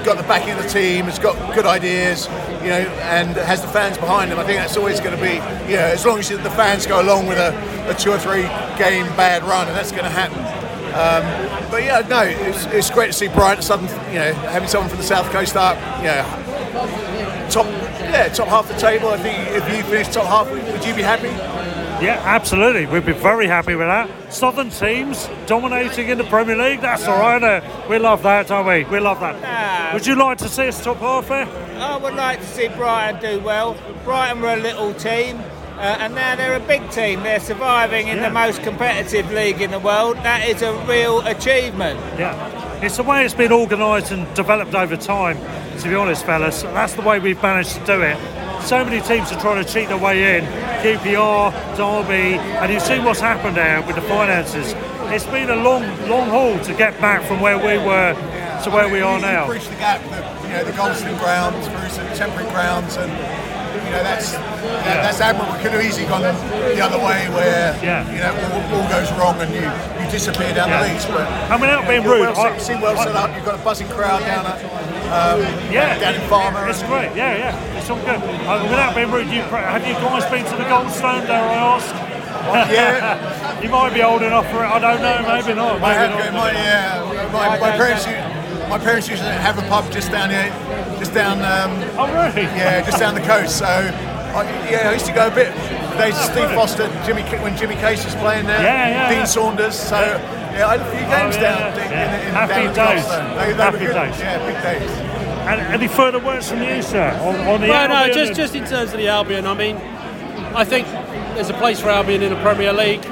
got the backing of the team, has got good ideas, you know, and has the fans behind him. I think that's always going to be, you know, as long as the fans go along with a, a two or three game bad run, and that's going to happen. Um, but yeah, no, it's, it's great to see Brighton, Southern, you know, having someone from the south coast up, you know, top, yeah, top half the table. I think if you finish top half, would, would you be happy? Yeah, absolutely. We'd be very happy with that. Southern teams dominating in the Premier League, that's all right. Uh, we love that, don't we? We love that. Nah. Would you like to see us top half there? I would like to see Brighton do well. Brighton were a little team, uh, and now they're a big team. They're surviving in Yeah. the most competitive league in the world. That is a real achievement. Yeah, it's the way it's been organised and developed over time. To be honest, fellas, that's the way we've managed to do it. So many teams are trying to cheat their way in. QPR, Derby, and you've seen what's happened there with the finances. It's been a long, long haul to get back from where we were to where we are now. You bridge the gap, the, you know, the Goldstone grounds versus the temporary grounds, and you know that's that, that's admirable. Could have easily gone the other way, where Yeah. you know all, all goes wrong and you, you disappear down Yeah. the leagues. But I mean, being rude, well set, I- well I- set up. You've got a buzzing crowd down at um, Yeah, down in Falmer. It's great. Yeah, yeah, it's all good. Uh, without being rude, you, have you guys been to the Goldstone? Dare I ask? Yeah. <laughs> you might be old enough for it. I don't know. Maybe not. Maybe I have not. my, yeah, my, my parents. U- My parents used to have a pub just down here, just down. Um, Oh, really? Yeah, just down the coast. So, I, yeah, I used to go a bit. Days of Steve Foster, Jimmy when Jimmy Case was playing there. Yeah, yeah, Dean. Saunders. So, yeah, I had a few games Oh, yeah, down. yeah. in- Yeah. in- in- Happy down at days. Goldstone. They, they Happy good. days. Yeah, big days. And any further words from you, sir, on, on the Well, no, just just in terms of the Albion, I mean, I think there's a place for Albion in the Premier League.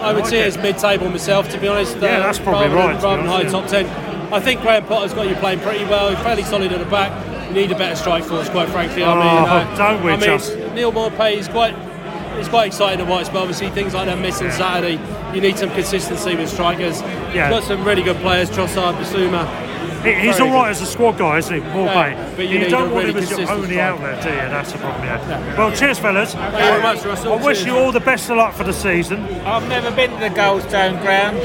I would see it as mid-table myself, to be honest. uh, Yeah, that's probably rather right, Than, to be rather than high honest, top ten. I think Graham Potter's got you playing pretty well. You're fairly solid at the back. You need a better strike force, quite frankly. I mean, Oh, uh, don't we I mean, just- Neal Maupay is quite. It's quite exciting to watch, but obviously things like that missing Saturday, you need some consistency with strikers. Yeah. You've got some really good players, Trossard, Bissouma. He- He's Very all right good. as a squad guy, isn't he? More Yeah, but you need don't want really him as your consistent only striker. outlet, do you? That's the problem, yeah. Well, cheers, fellas. Thank you very much, Russell. I wish Cheers. you all the best of luck for the season. I've never been to the Goldstone ground.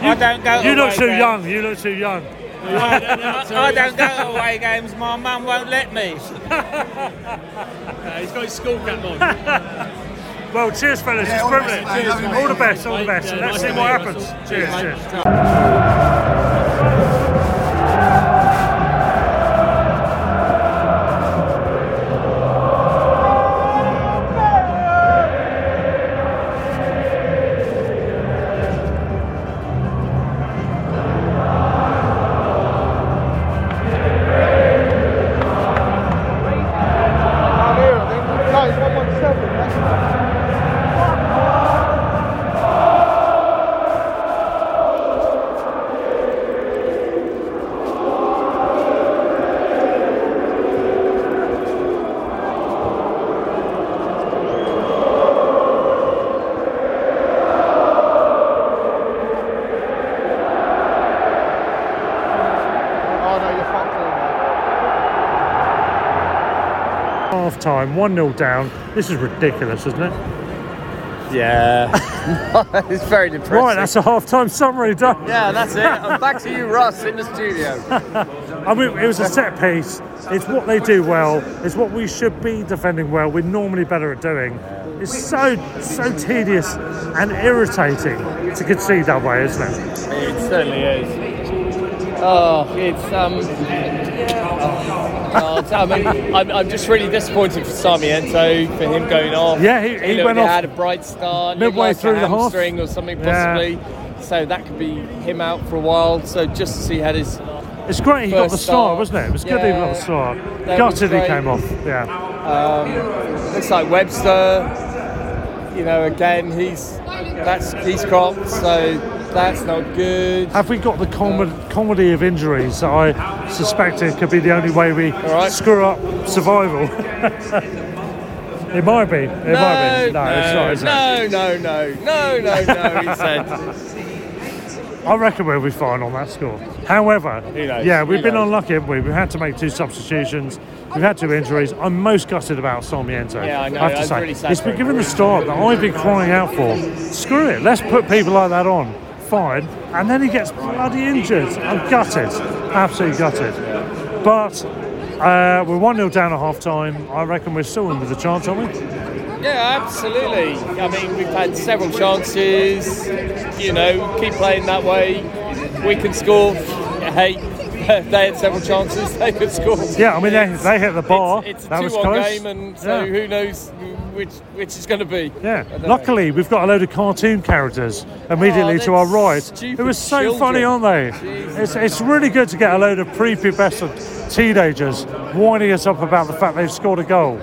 I don't go. You look too ground. young. You look too young. <laughs> I don't go to away games. My mum won't let me. <laughs> Uh, he's got his school cap on. <laughs> Well, cheers, fellas. Yeah, it's all the privilege. best, mate. Lovely All the meeting best. All the best. Yeah, Let's nice see what happens. Cheers. Cheers, Cheers. Mate. Time, 1 0 down. This is ridiculous, isn't it? Yeah, <laughs> <laughs> it's very depressing. Right, that's a half time summary done. yeah, that's it. I'm back to you, Russ, in the studio. <laughs> I mean, it was a set piece. It's what they do well. It's what we should be defending well. We're normally better at doing. It's so so tedious and irritating to concede that way, isn't it? It certainly is. Oh, it's um. Oh, I mean, I'm, I'm just really disappointed for Sarmiento for him going off. Yeah, he- he looked went off had a bright start, midway through the half. hamstring or something Yeah. possibly. So that could be him out for a while. So just to see how his It's great he got the First start, wasn't it? It was good he got the Yeah, was Gutted he came off. Yeah. Um, looks like Webster. You know, again, he's that's he's cropped, so that's not good. Have we got the com- comedy of injuries that I suspected could be the only way we right. screw up survival? <laughs> it might be. It might be. No, it's not, is it? no, no, no, no, no, no. <laughs> He said. I reckon we'll be fine on that score. However, yeah, we've Who been knows? unlucky, haven't we? We've had to make two substitutions. We've had two injuries. I'm most gutted about Sarmiento. Yeah, I know. have to I was say. really sad it's for been given the start that I've been crying out for. Screw it. Let's put people like that on. Fine. And then he gets bloody injured. I'm gutted. Absolutely gutted. But uh, we're 1 0 down at half time. I reckon we're still in with a chance, aren't we? Yeah, absolutely. I mean, we've had several chances. You know, keep playing that way. We can score. Hey, <laughs> they had several chances. They could score. Yeah, I mean, they, they hit the bar. It's a that was two-one close. game, and so Yeah. who knows which which is going to be. Yeah. Don't know. Luckily, we've got a load of cartoon characters immediately Oh, to our right. It was so children. funny, aren't they? It's, it's really good to get a load of prepubescent teenagers winding us up about the fact they've scored a goal.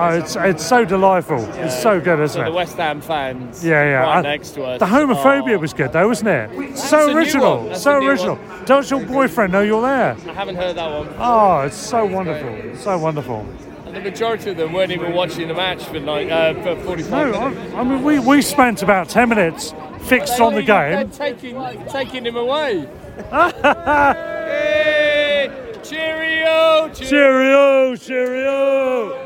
Oh, it's it's so delightful. It's so good, isn't So the? West Ham fans, Yeah, yeah. right And next to us. The homophobia Oh, was good, though, wasn't it? So original. So original. one. Does your boyfriend know you're there? I haven't heard that one. Oh, it's so wonderful. So wonderful. And the majority of them weren't even watching the match for like uh, for 45 No, minutes. I, I mean, we, we spent about 10 minutes fixed on the game. taking taking him away. <laughs> Hey, cheerio, Cheerio, cheerio. cheerio,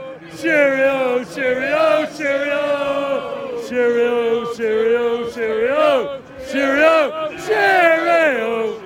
cheerio, cheerio, cheerio, cheerio, cheerio, cheerio, cheerio, cheerio.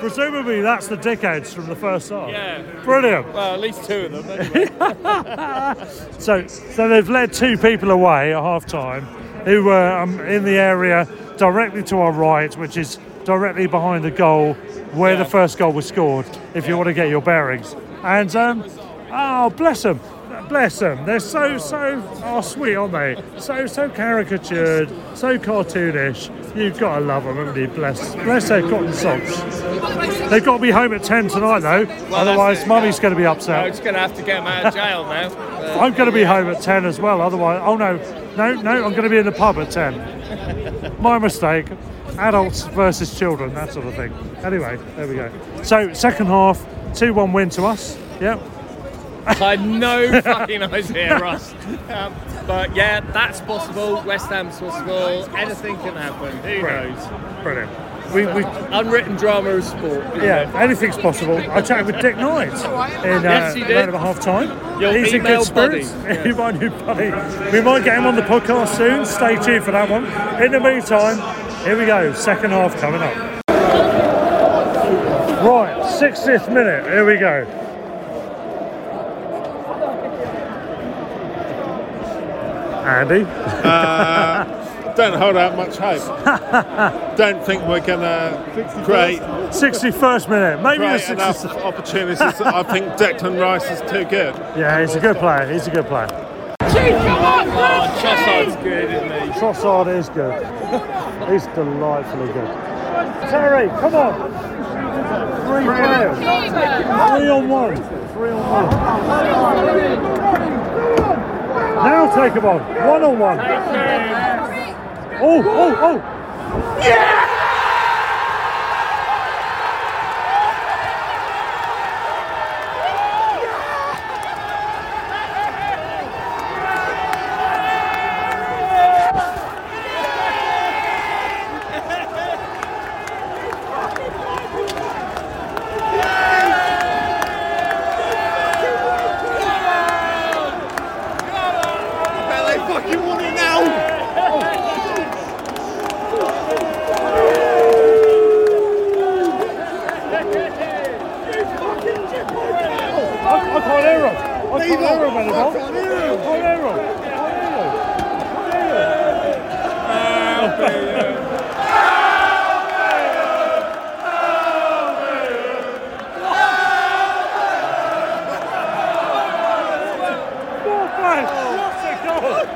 Presumably that's the dickheads from the first half. Yeah. Brilliant. Well, at least two of them. Anyway. <laughs> So, so they've led two people away at half time who were um, in the area directly to our right, which is directly behind the goal where the first goal was scored, if you want to get your bearings. And, um, oh, bless them. Bless them. They're so, so, oh, sweet, aren't they? So, so caricatured, so cartoonish. You've got to love them, haven't you? Bless, bless their cotton socks. They've got to be home at 10 tonight, though. Otherwise, it, mummy's going to be upset. I'm just going to have to get them out of jail now. Uh, <laughs> I'm going to be home at 10 as well, otherwise. Oh, no, no, no, I'm going to be in the pub at 10. My mistake. Adults versus children, that sort of thing. Anyway, there we go. So, second half, 2 1 win to us. Yep. <laughs> I had no fucking idea, Russ. Um, but yeah, that's possible. West Ham's possible. Anything can happen. Who Brilliant. knows? Brilliant. We, we, Unwritten drama of sport. yeah, anything's possible. I chatted with Dick Knight in uh, Yes, did. around about half time. Your He's in good spirits. buddy. My new buddy. We might get him on the podcast soon. Stay tuned for that one. In the meantime, here we go. Second half coming up. Right, 60th minute. Here we go. Andy. Uh, don't hold out much hope. <laughs> don't think we're going to create 61st minute. Maybe the create enough opportunities. I think Declan Rice is too good. Yeah, he's a good player. He's a good player. Oh, Trossard's good, isn't he? Trossard is good. <laughs> He's delightfully good. Terry, come on. Three players. Three on one. Three on one. Now take him on. One on one. Oh, oh, oh. I, I can't hear him. I can't hear him anymore. I can't hear him. I can't hear him. Morphe, what's it called?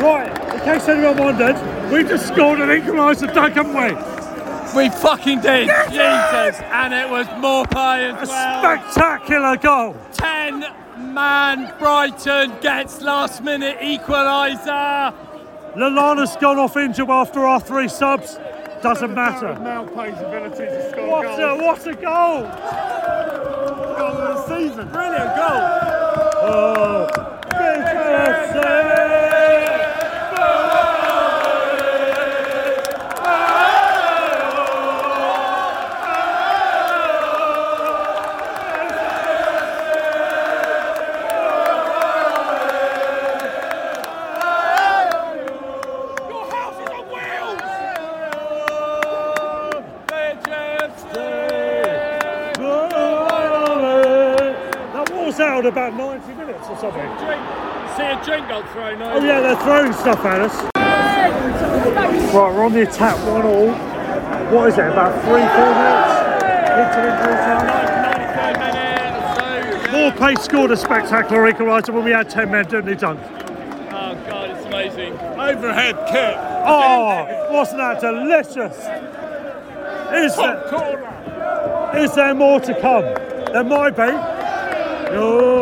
Right, in case anyone wondered, we just scored an equaliser duck, haven't we? We fucking did, Jesus, and it was Maupay A as well. spectacular goal. Ten man Brighton gets last minute equaliser. Lallana's gone off injured after our three subs. Doesn't matter. Maupays ability to score What goals. a, what a goal! Goal of the season. Brilliant goal! Oh, See a drink Oh yeah, they're throwing stuff at us. Right, we're on the attack, one all. What is it, about three, four minutes into injury time? Maupay's scored a spectacular equaliser when we had 10 men, didn't he, Dunk? Oh god, it's amazing. Overhead kick. Oh, wasn't that delicious? Is there, is there more to come? There might be. Oh,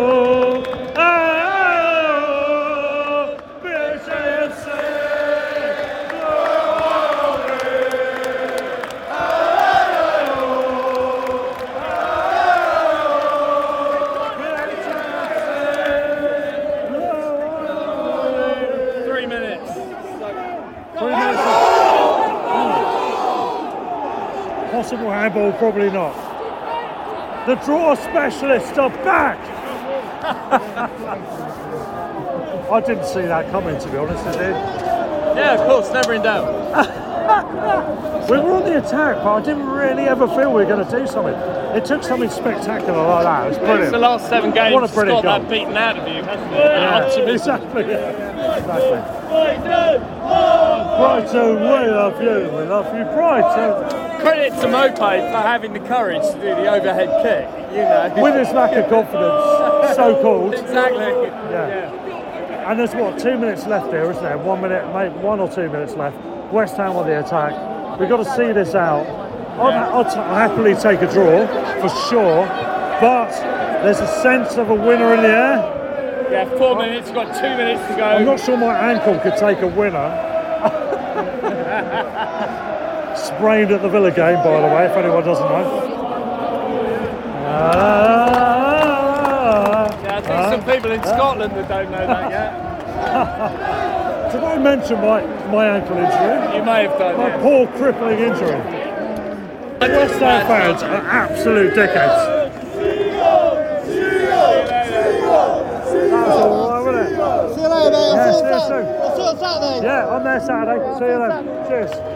probably not. The draw specialists are back. <laughs> I didn't see that coming, to be honest. I did. Yeah, of course, never in doubt. <laughs> We were on the attack, but I didn't really ever feel we were going to do something. It took something spectacular like that. It was brilliant. It's the last seven games. What a brilliant got goal. that beaten out of you, hasn't it? Yeah, Optimism. <laughs> exactly. Yeah. Oh! exactly. Brighton, we love you. We love you, Brighton. Credit to Maupay for having the courage to do the overhead kick. You know. <laughs> With his lack of confidence, so called. Exactly. Yeah. And there's what two minutes left here, isn't there? One minute, maybe one or two minutes left. West Ham on the attack. We've got to see this out. I'll, I'd, t- I'd happily take a draw for sure, but there's a sense of a winner in the air. Yeah, four minutes. You've got two minutes to go. I'm not sure my ankle could take a winner. <laughs> Sprained at the Villa game, by the way, if anyone doesn't know. Yeah, I think some people in Scotland that don't know that yet. <laughs> Did I mention my, my ankle injury? You may have done. My yeah. poor crippling injury. West Ham fans are absolute dickheads. That was all right, wasn't it? See you later, mate. Yeah, I'll see you us out.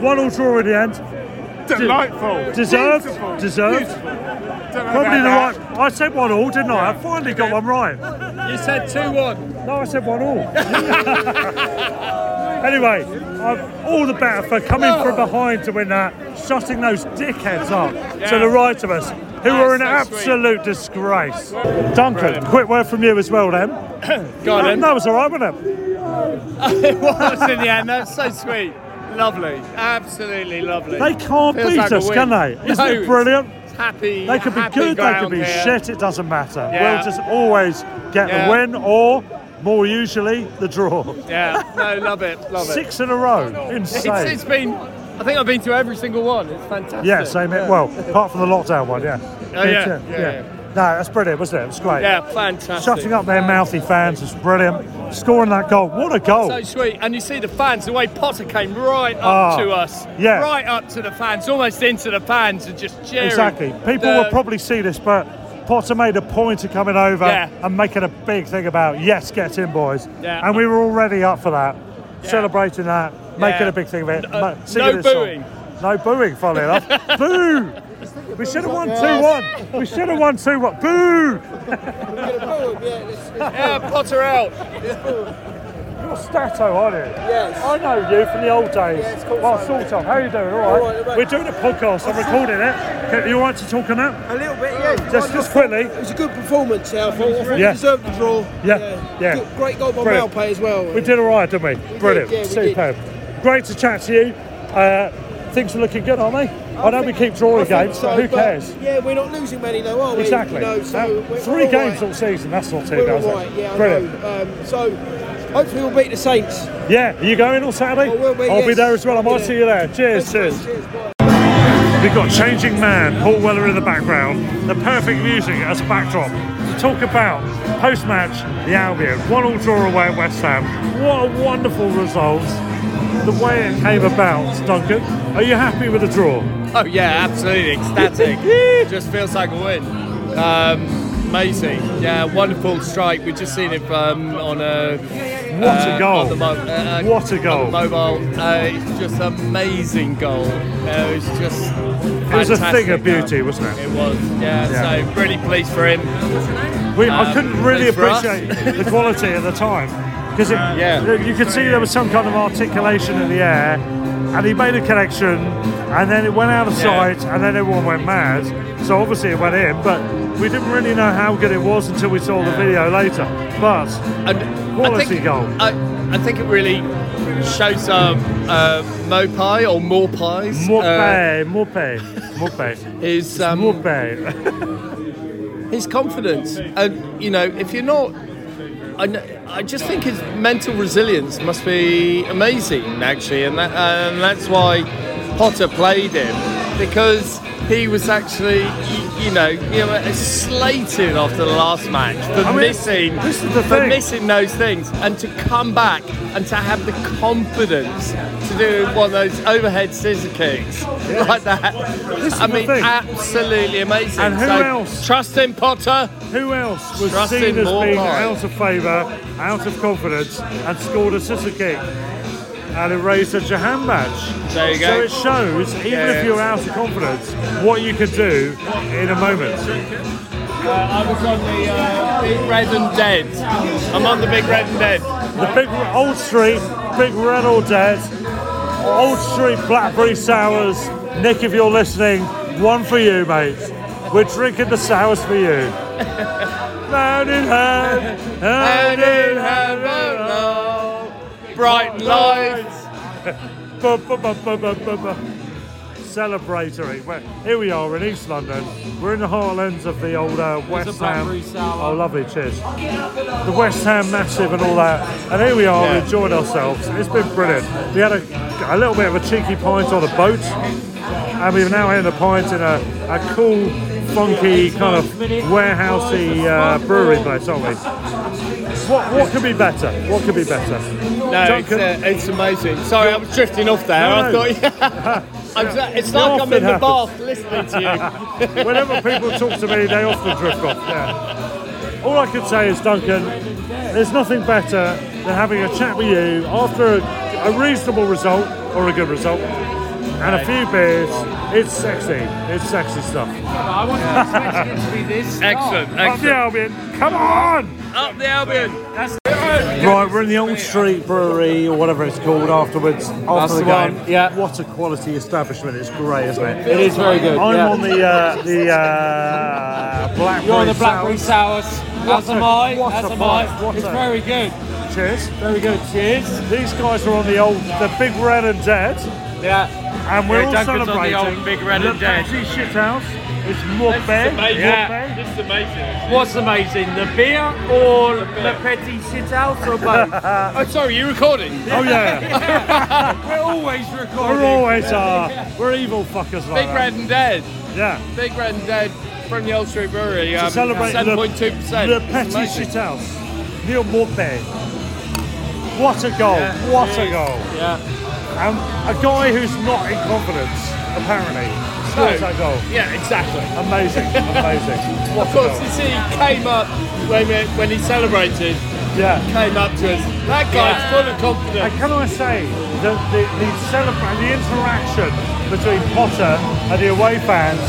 One all draw in the end. Delightful. Deserved. Beautiful. Deserved. Beautiful. Probably the right. I said one all, didn't I? I finally got one right. You said 2 1. No, I said one all. <laughs> anyway, I'm all the better for coming from oh. behind to win that, shutting those dickheads up to the right of us, who were an That's so sweet. absolute disgrace. Duncan, quick word from you as well, then. Go on then. That was all right, wasn't it? <laughs> it was in the end. That's so sweet. Lovely. Absolutely lovely. They can't Feels beat like us, can they? Isn't No, it brilliant? Happy. They could be good, they could be here. shit, it doesn't matter. Yeah. We'll just always get Yeah. the win or, more usually, the draw. Yeah, no, love it, love it. Six in a row. It's, Insane. it's been. I think I've been to every single one. It's fantastic. Yeah, same here. Well, apart from the lockdown one, yeah. Oh, yeah, yeah, yeah. No, that's brilliant, wasn't it? It was great. Yeah, fantastic. Shutting up their mouthy fans was brilliant. Scoring that goal, what a goal! So sweet, and you see the fans. The way Potter came right up Ah, to us, yeah. right up to the fans, almost into the fans, and just cheering. exactly. People The- will probably see this, but Potter made a point of coming over Yeah. and making a big thing about yes, get in, boys. Yeah. And we were already up for that, celebrating that, making Yeah. a big thing of it. Uh, no this song. booing. No booing, funnily enough. <laughs> Boo! We should have won 2 1. We should have won 2 1. Boo! Yeah, Potter out. You're Stato, aren't you? Yes. I know you from the old days. well, sort of. How are you doing? All right. All right, all right. We're doing a podcast. I'm recording it. Okay, you all right to talk on that? A little bit, yeah. Just, just quickly. It was a good performance, yeah. I thought, I thought Yeah. we deserved the draw. Yeah, yeah. Good, great goal by Brilliant. Maupay as well. We did all right, didn't we? Brilliant. yeah, we did. Superb. Great to chat to you. Uh, things are looking good, aren't they? I know we keep drawing games, so, who cares? Yeah, we're not losing many though, are we? Exactly. You know, so three all games right. all season. That's not too We're bad. right, yeah, Brilliant. Um, so hopefully we'll beat the Saints. Yeah, are you going on Saturday? I will be, I'll be there as well. I might Yeah. see you there. Cheers, cheers. Cheers. We've got Changing Man, Paul Weller in the background, the perfect music as a backdrop to talk about post match the Albion. One all draw away at West Ham. What a wonderful result. The way it came about, Duncan. Are you happy with the draw? Oh yeah, absolutely ecstatic. <laughs> Just feels like a win. Um, Amazing. Yeah, wonderful strike. We've just seen it um, on a. What a uh, goal. on the mo- uh, What a goal. mobile. Uh, it's just amazing goal. Uh, it's just. It was a thing fantastic of beauty, wasn't it? It was. Yeah, Yeah. So really pleased for him. We, I Um, couldn't really pleased for us. appreciate the quality at the time <laughs> because Yeah. you could see there was some kind of articulation in the air, and he made a connection, and then it went out of Yeah. sight, and then everyone went mad. So obviously it went in, but we didn't really know how good it was until we saw the video later. But And quality I think, goal. I, I think it really shows um, uh, Mopai or Morpies. uh, Morpay, Morpay, Morpay, <laughs> is um, Morpay. his confidence. And you know, if you're not, I, I just think his mental resilience must be amazing, actually, and that, and that's why Potter played him because he was actually, you know, you know, slated after the last match for I mean, missing, this is the for thing. missing those things, and to come back and to have the confidence to do one of those overhead scissor kicks like that. This is I mean, thing. absolutely amazing. And who So, else? Trust in Potter. Who else was Trust seen as being out of favour, out of confidence, and scored a scissor kick and erased a Jahan badge? There you So it shows, even Yeah. if you're out of confidence, what you can do in a moment. Uh, I was on the uh, Big Red and Dead. I'm on the Big Red and Dead. The big Old Street, Big Red or Dead, Old Street Blackberry Sours. Nick, if you're listening, one for you, mate. We're drinking the sours for you. <laughs> Hand in hand, hand in hand, Brighton bu- Celebratory. Well, here we are in East London. We're in the heartlands of the old uh, West Ham. Blackberry Sour. Oh, lovely. Cheers. The West Ham massive and all that. And here we are. We Yeah. enjoyed ourselves. It's been brilliant. We had a, a little bit of a cheeky pint on a boat, and we've now had a pint in a, a cool, funky kind of warehousey uh, brewery place, aren't we? What what could be better? What could be better? No, it's, uh, it's amazing. Sorry, I was drifting off there. No, I no. thought, I was, <laughs> it's like I'm often in the happens. bath listening to you. <laughs> Whenever people talk to me, they often drift off. Yeah. All I could say is, Duncan, there's nothing better than having a chat with you after a, a reasonable result or a good result and a few beers. It's sexy. It's sexy stuff. I wasn't expecting it to be this. Excellent, Up the excellent. Albion. Come on! Up the Albion. Right, we're in the Old Street Brewery or whatever it's called afterwards. After That's the the game. one, yeah. What a quality establishment. It's great, isn't it? It is very good. I'm yeah. on the uh, the uh, Blackberry You're on the Blackberry Sours. Sours. As a- am I. what As a what It's a- very good. Cheers. Very good. Cheers. These guys are on the old, the Big Red and Dead, Yeah. and we're Yeah, all Duncan's on the celebrating old Big Red and the Dead. Pepsi shithouse. It's Morphe. Yeah. This is amazing. What's amazing? The beer or the petty shit house or both? <laughs> Oh, sorry, you recording? <laughs> Oh yeah, <laughs> We're always recording. we're always are. We're evil fuckers like Big that. Red and Dead. Yeah. Big Red and Dead from the Old Street Brewery. To Um, celebrate the, 7.2%. the It's Petty amazing. shithouse. Neal Maupay. What a goal! what a goal! Yeah. And a guy who's not in confidence, apparently, scores No. that goal. Yeah, exactly. Amazing, amazing. What Of course, you see, he came up when, we- when he celebrated, Yeah. came up to us. That guy's full of confidence. And confidence. can I say that the, the celebra- the interaction between Potter and the away fans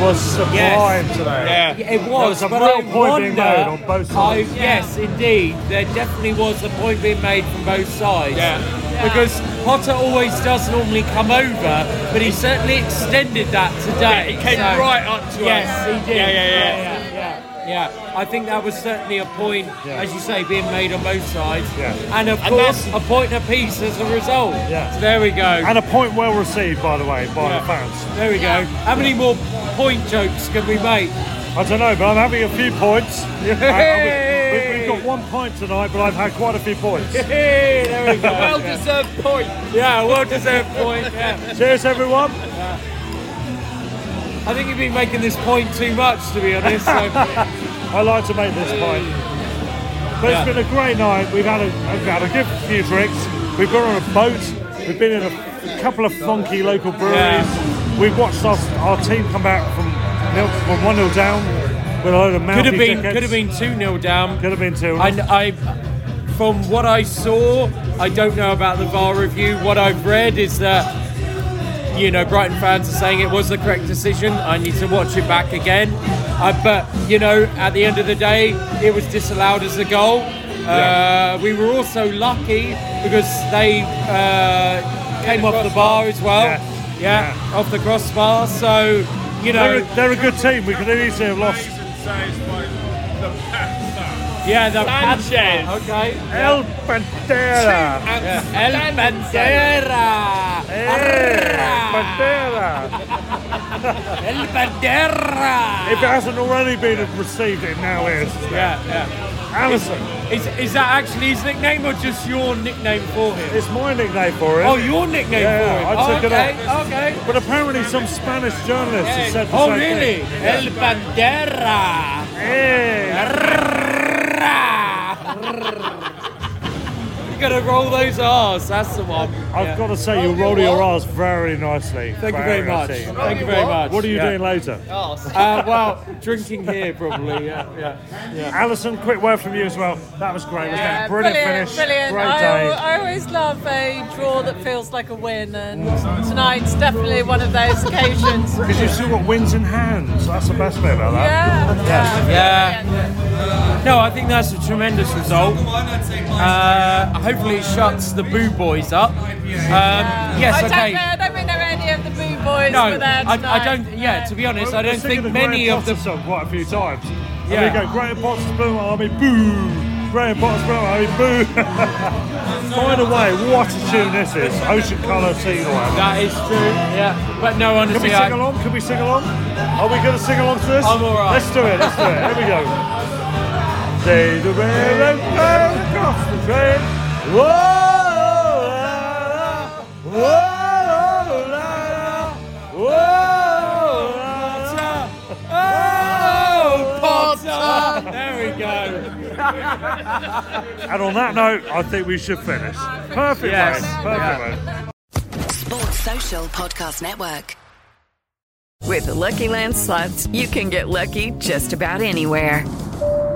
was sublime today. Yeah. Yeah, It There was, was a but real I point wonder, being made on both I, sides. yes, indeed, there definitely was a point being made from both sides. Yeah. Because Potter always does normally come over, but he certainly extended that today. Yeah, he came so- right up to Yes, us. he did. Yeah, yeah, yeah. Yeah, yeah, yeah. Yeah, I think that was certainly a point, as you say, being made on both sides. Yeah. And of And course, a point apiece as a result. Yeah. So there we go. And a point well received, by the way, by Yeah. the fans. there we go. How many more point jokes can we make? I don't know, but I'm having a few points. I- I- Hey! we, we've got one point tonight, but I've had quite a few points. <laughs> Hey, there we go. Well deserved point. Yeah, well deserved point. Yeah. Cheers, everyone. I think you've been making this point too much, to be honest. So, <laughs> I like to make this point. But Yeah. it's been a great night. We've had a, we've had a good few drinks. We've gone on a boat. We've been in a, a couple of funky local breweries. We've watched our, our team come back from nil- from one 0 down With a load of could have been dickheads. could have been two 0 down. Could have been two. I, I, from what I saw, I don't know about the VAR review. What I've read is that you know Brighton fans are saying it was the correct decision. I need to watch it back again. Uh, but you know, at the end of the day, it was disallowed as a goal. Uh, we were also lucky because they uh, came off the bar as well. Yeah. Yeah, off the crossbar. So you know, they're, they're a good team. We could easily have lost. Yeah, the Sanchez. Okay. El Pantera. El Bandera. Pantera. El Bandera. If it hasn't already been received, it now is. Yeah, yeah. Allison. Is, is that actually his nickname or just your nickname for him? It's my nickname for him. Oh, your nickname yeah, for him. I took okay, it off. okay. But apparently, some Spanish journalist has said the Oh, same really? thing. El Bandera. You gotta roll those R's. That's the one. I've Yeah. got to say, you roll your R's very nicely. Thank you very much. nicely. Thank you very much. What are you Yeah. doing later? Uh, well, drinking here probably. Yeah, yeah, yeah. Alison, quick word from you as well. That was great. Yeah, it? Brilliant, brilliant, finish. brilliant. Great I, day. al- I always love a draw that feels like a win, and tonight's definitely one of those occasions. <laughs> Because you've still got wins in hand. So that's the best bit about that. Yeah, Yeah. No, I think that's a tremendous result. Uh, hopefully, it shuts the Boo Boys up. Um, yes, I okay. Don't, I don't think there are any of the Boo Boys No, were there I, tonight. I don't. Yeah, to be honest, I We're don't think many of the. Potter song quite a few times. Yeah. And we go, Graham Potter's Boom Army, boo! Graham Potter's Boom Army, boo! <laughs> By the way, what a tune this is. Ocean Colour Scene or. That is true. Yeah, but no, one Can we sing I, along? Can we sing along? Are we going to sing along to this? I'm all right. Let's do it. Let's do it. Here we go. Say the railroad goes across the train. Whoa, There we go. And on that note, I think we should finish. Perfect, Yes. mate. Perfect, mate. Sports Social Podcast Network. With the Lucky Land slots, you can get lucky just about anywhere.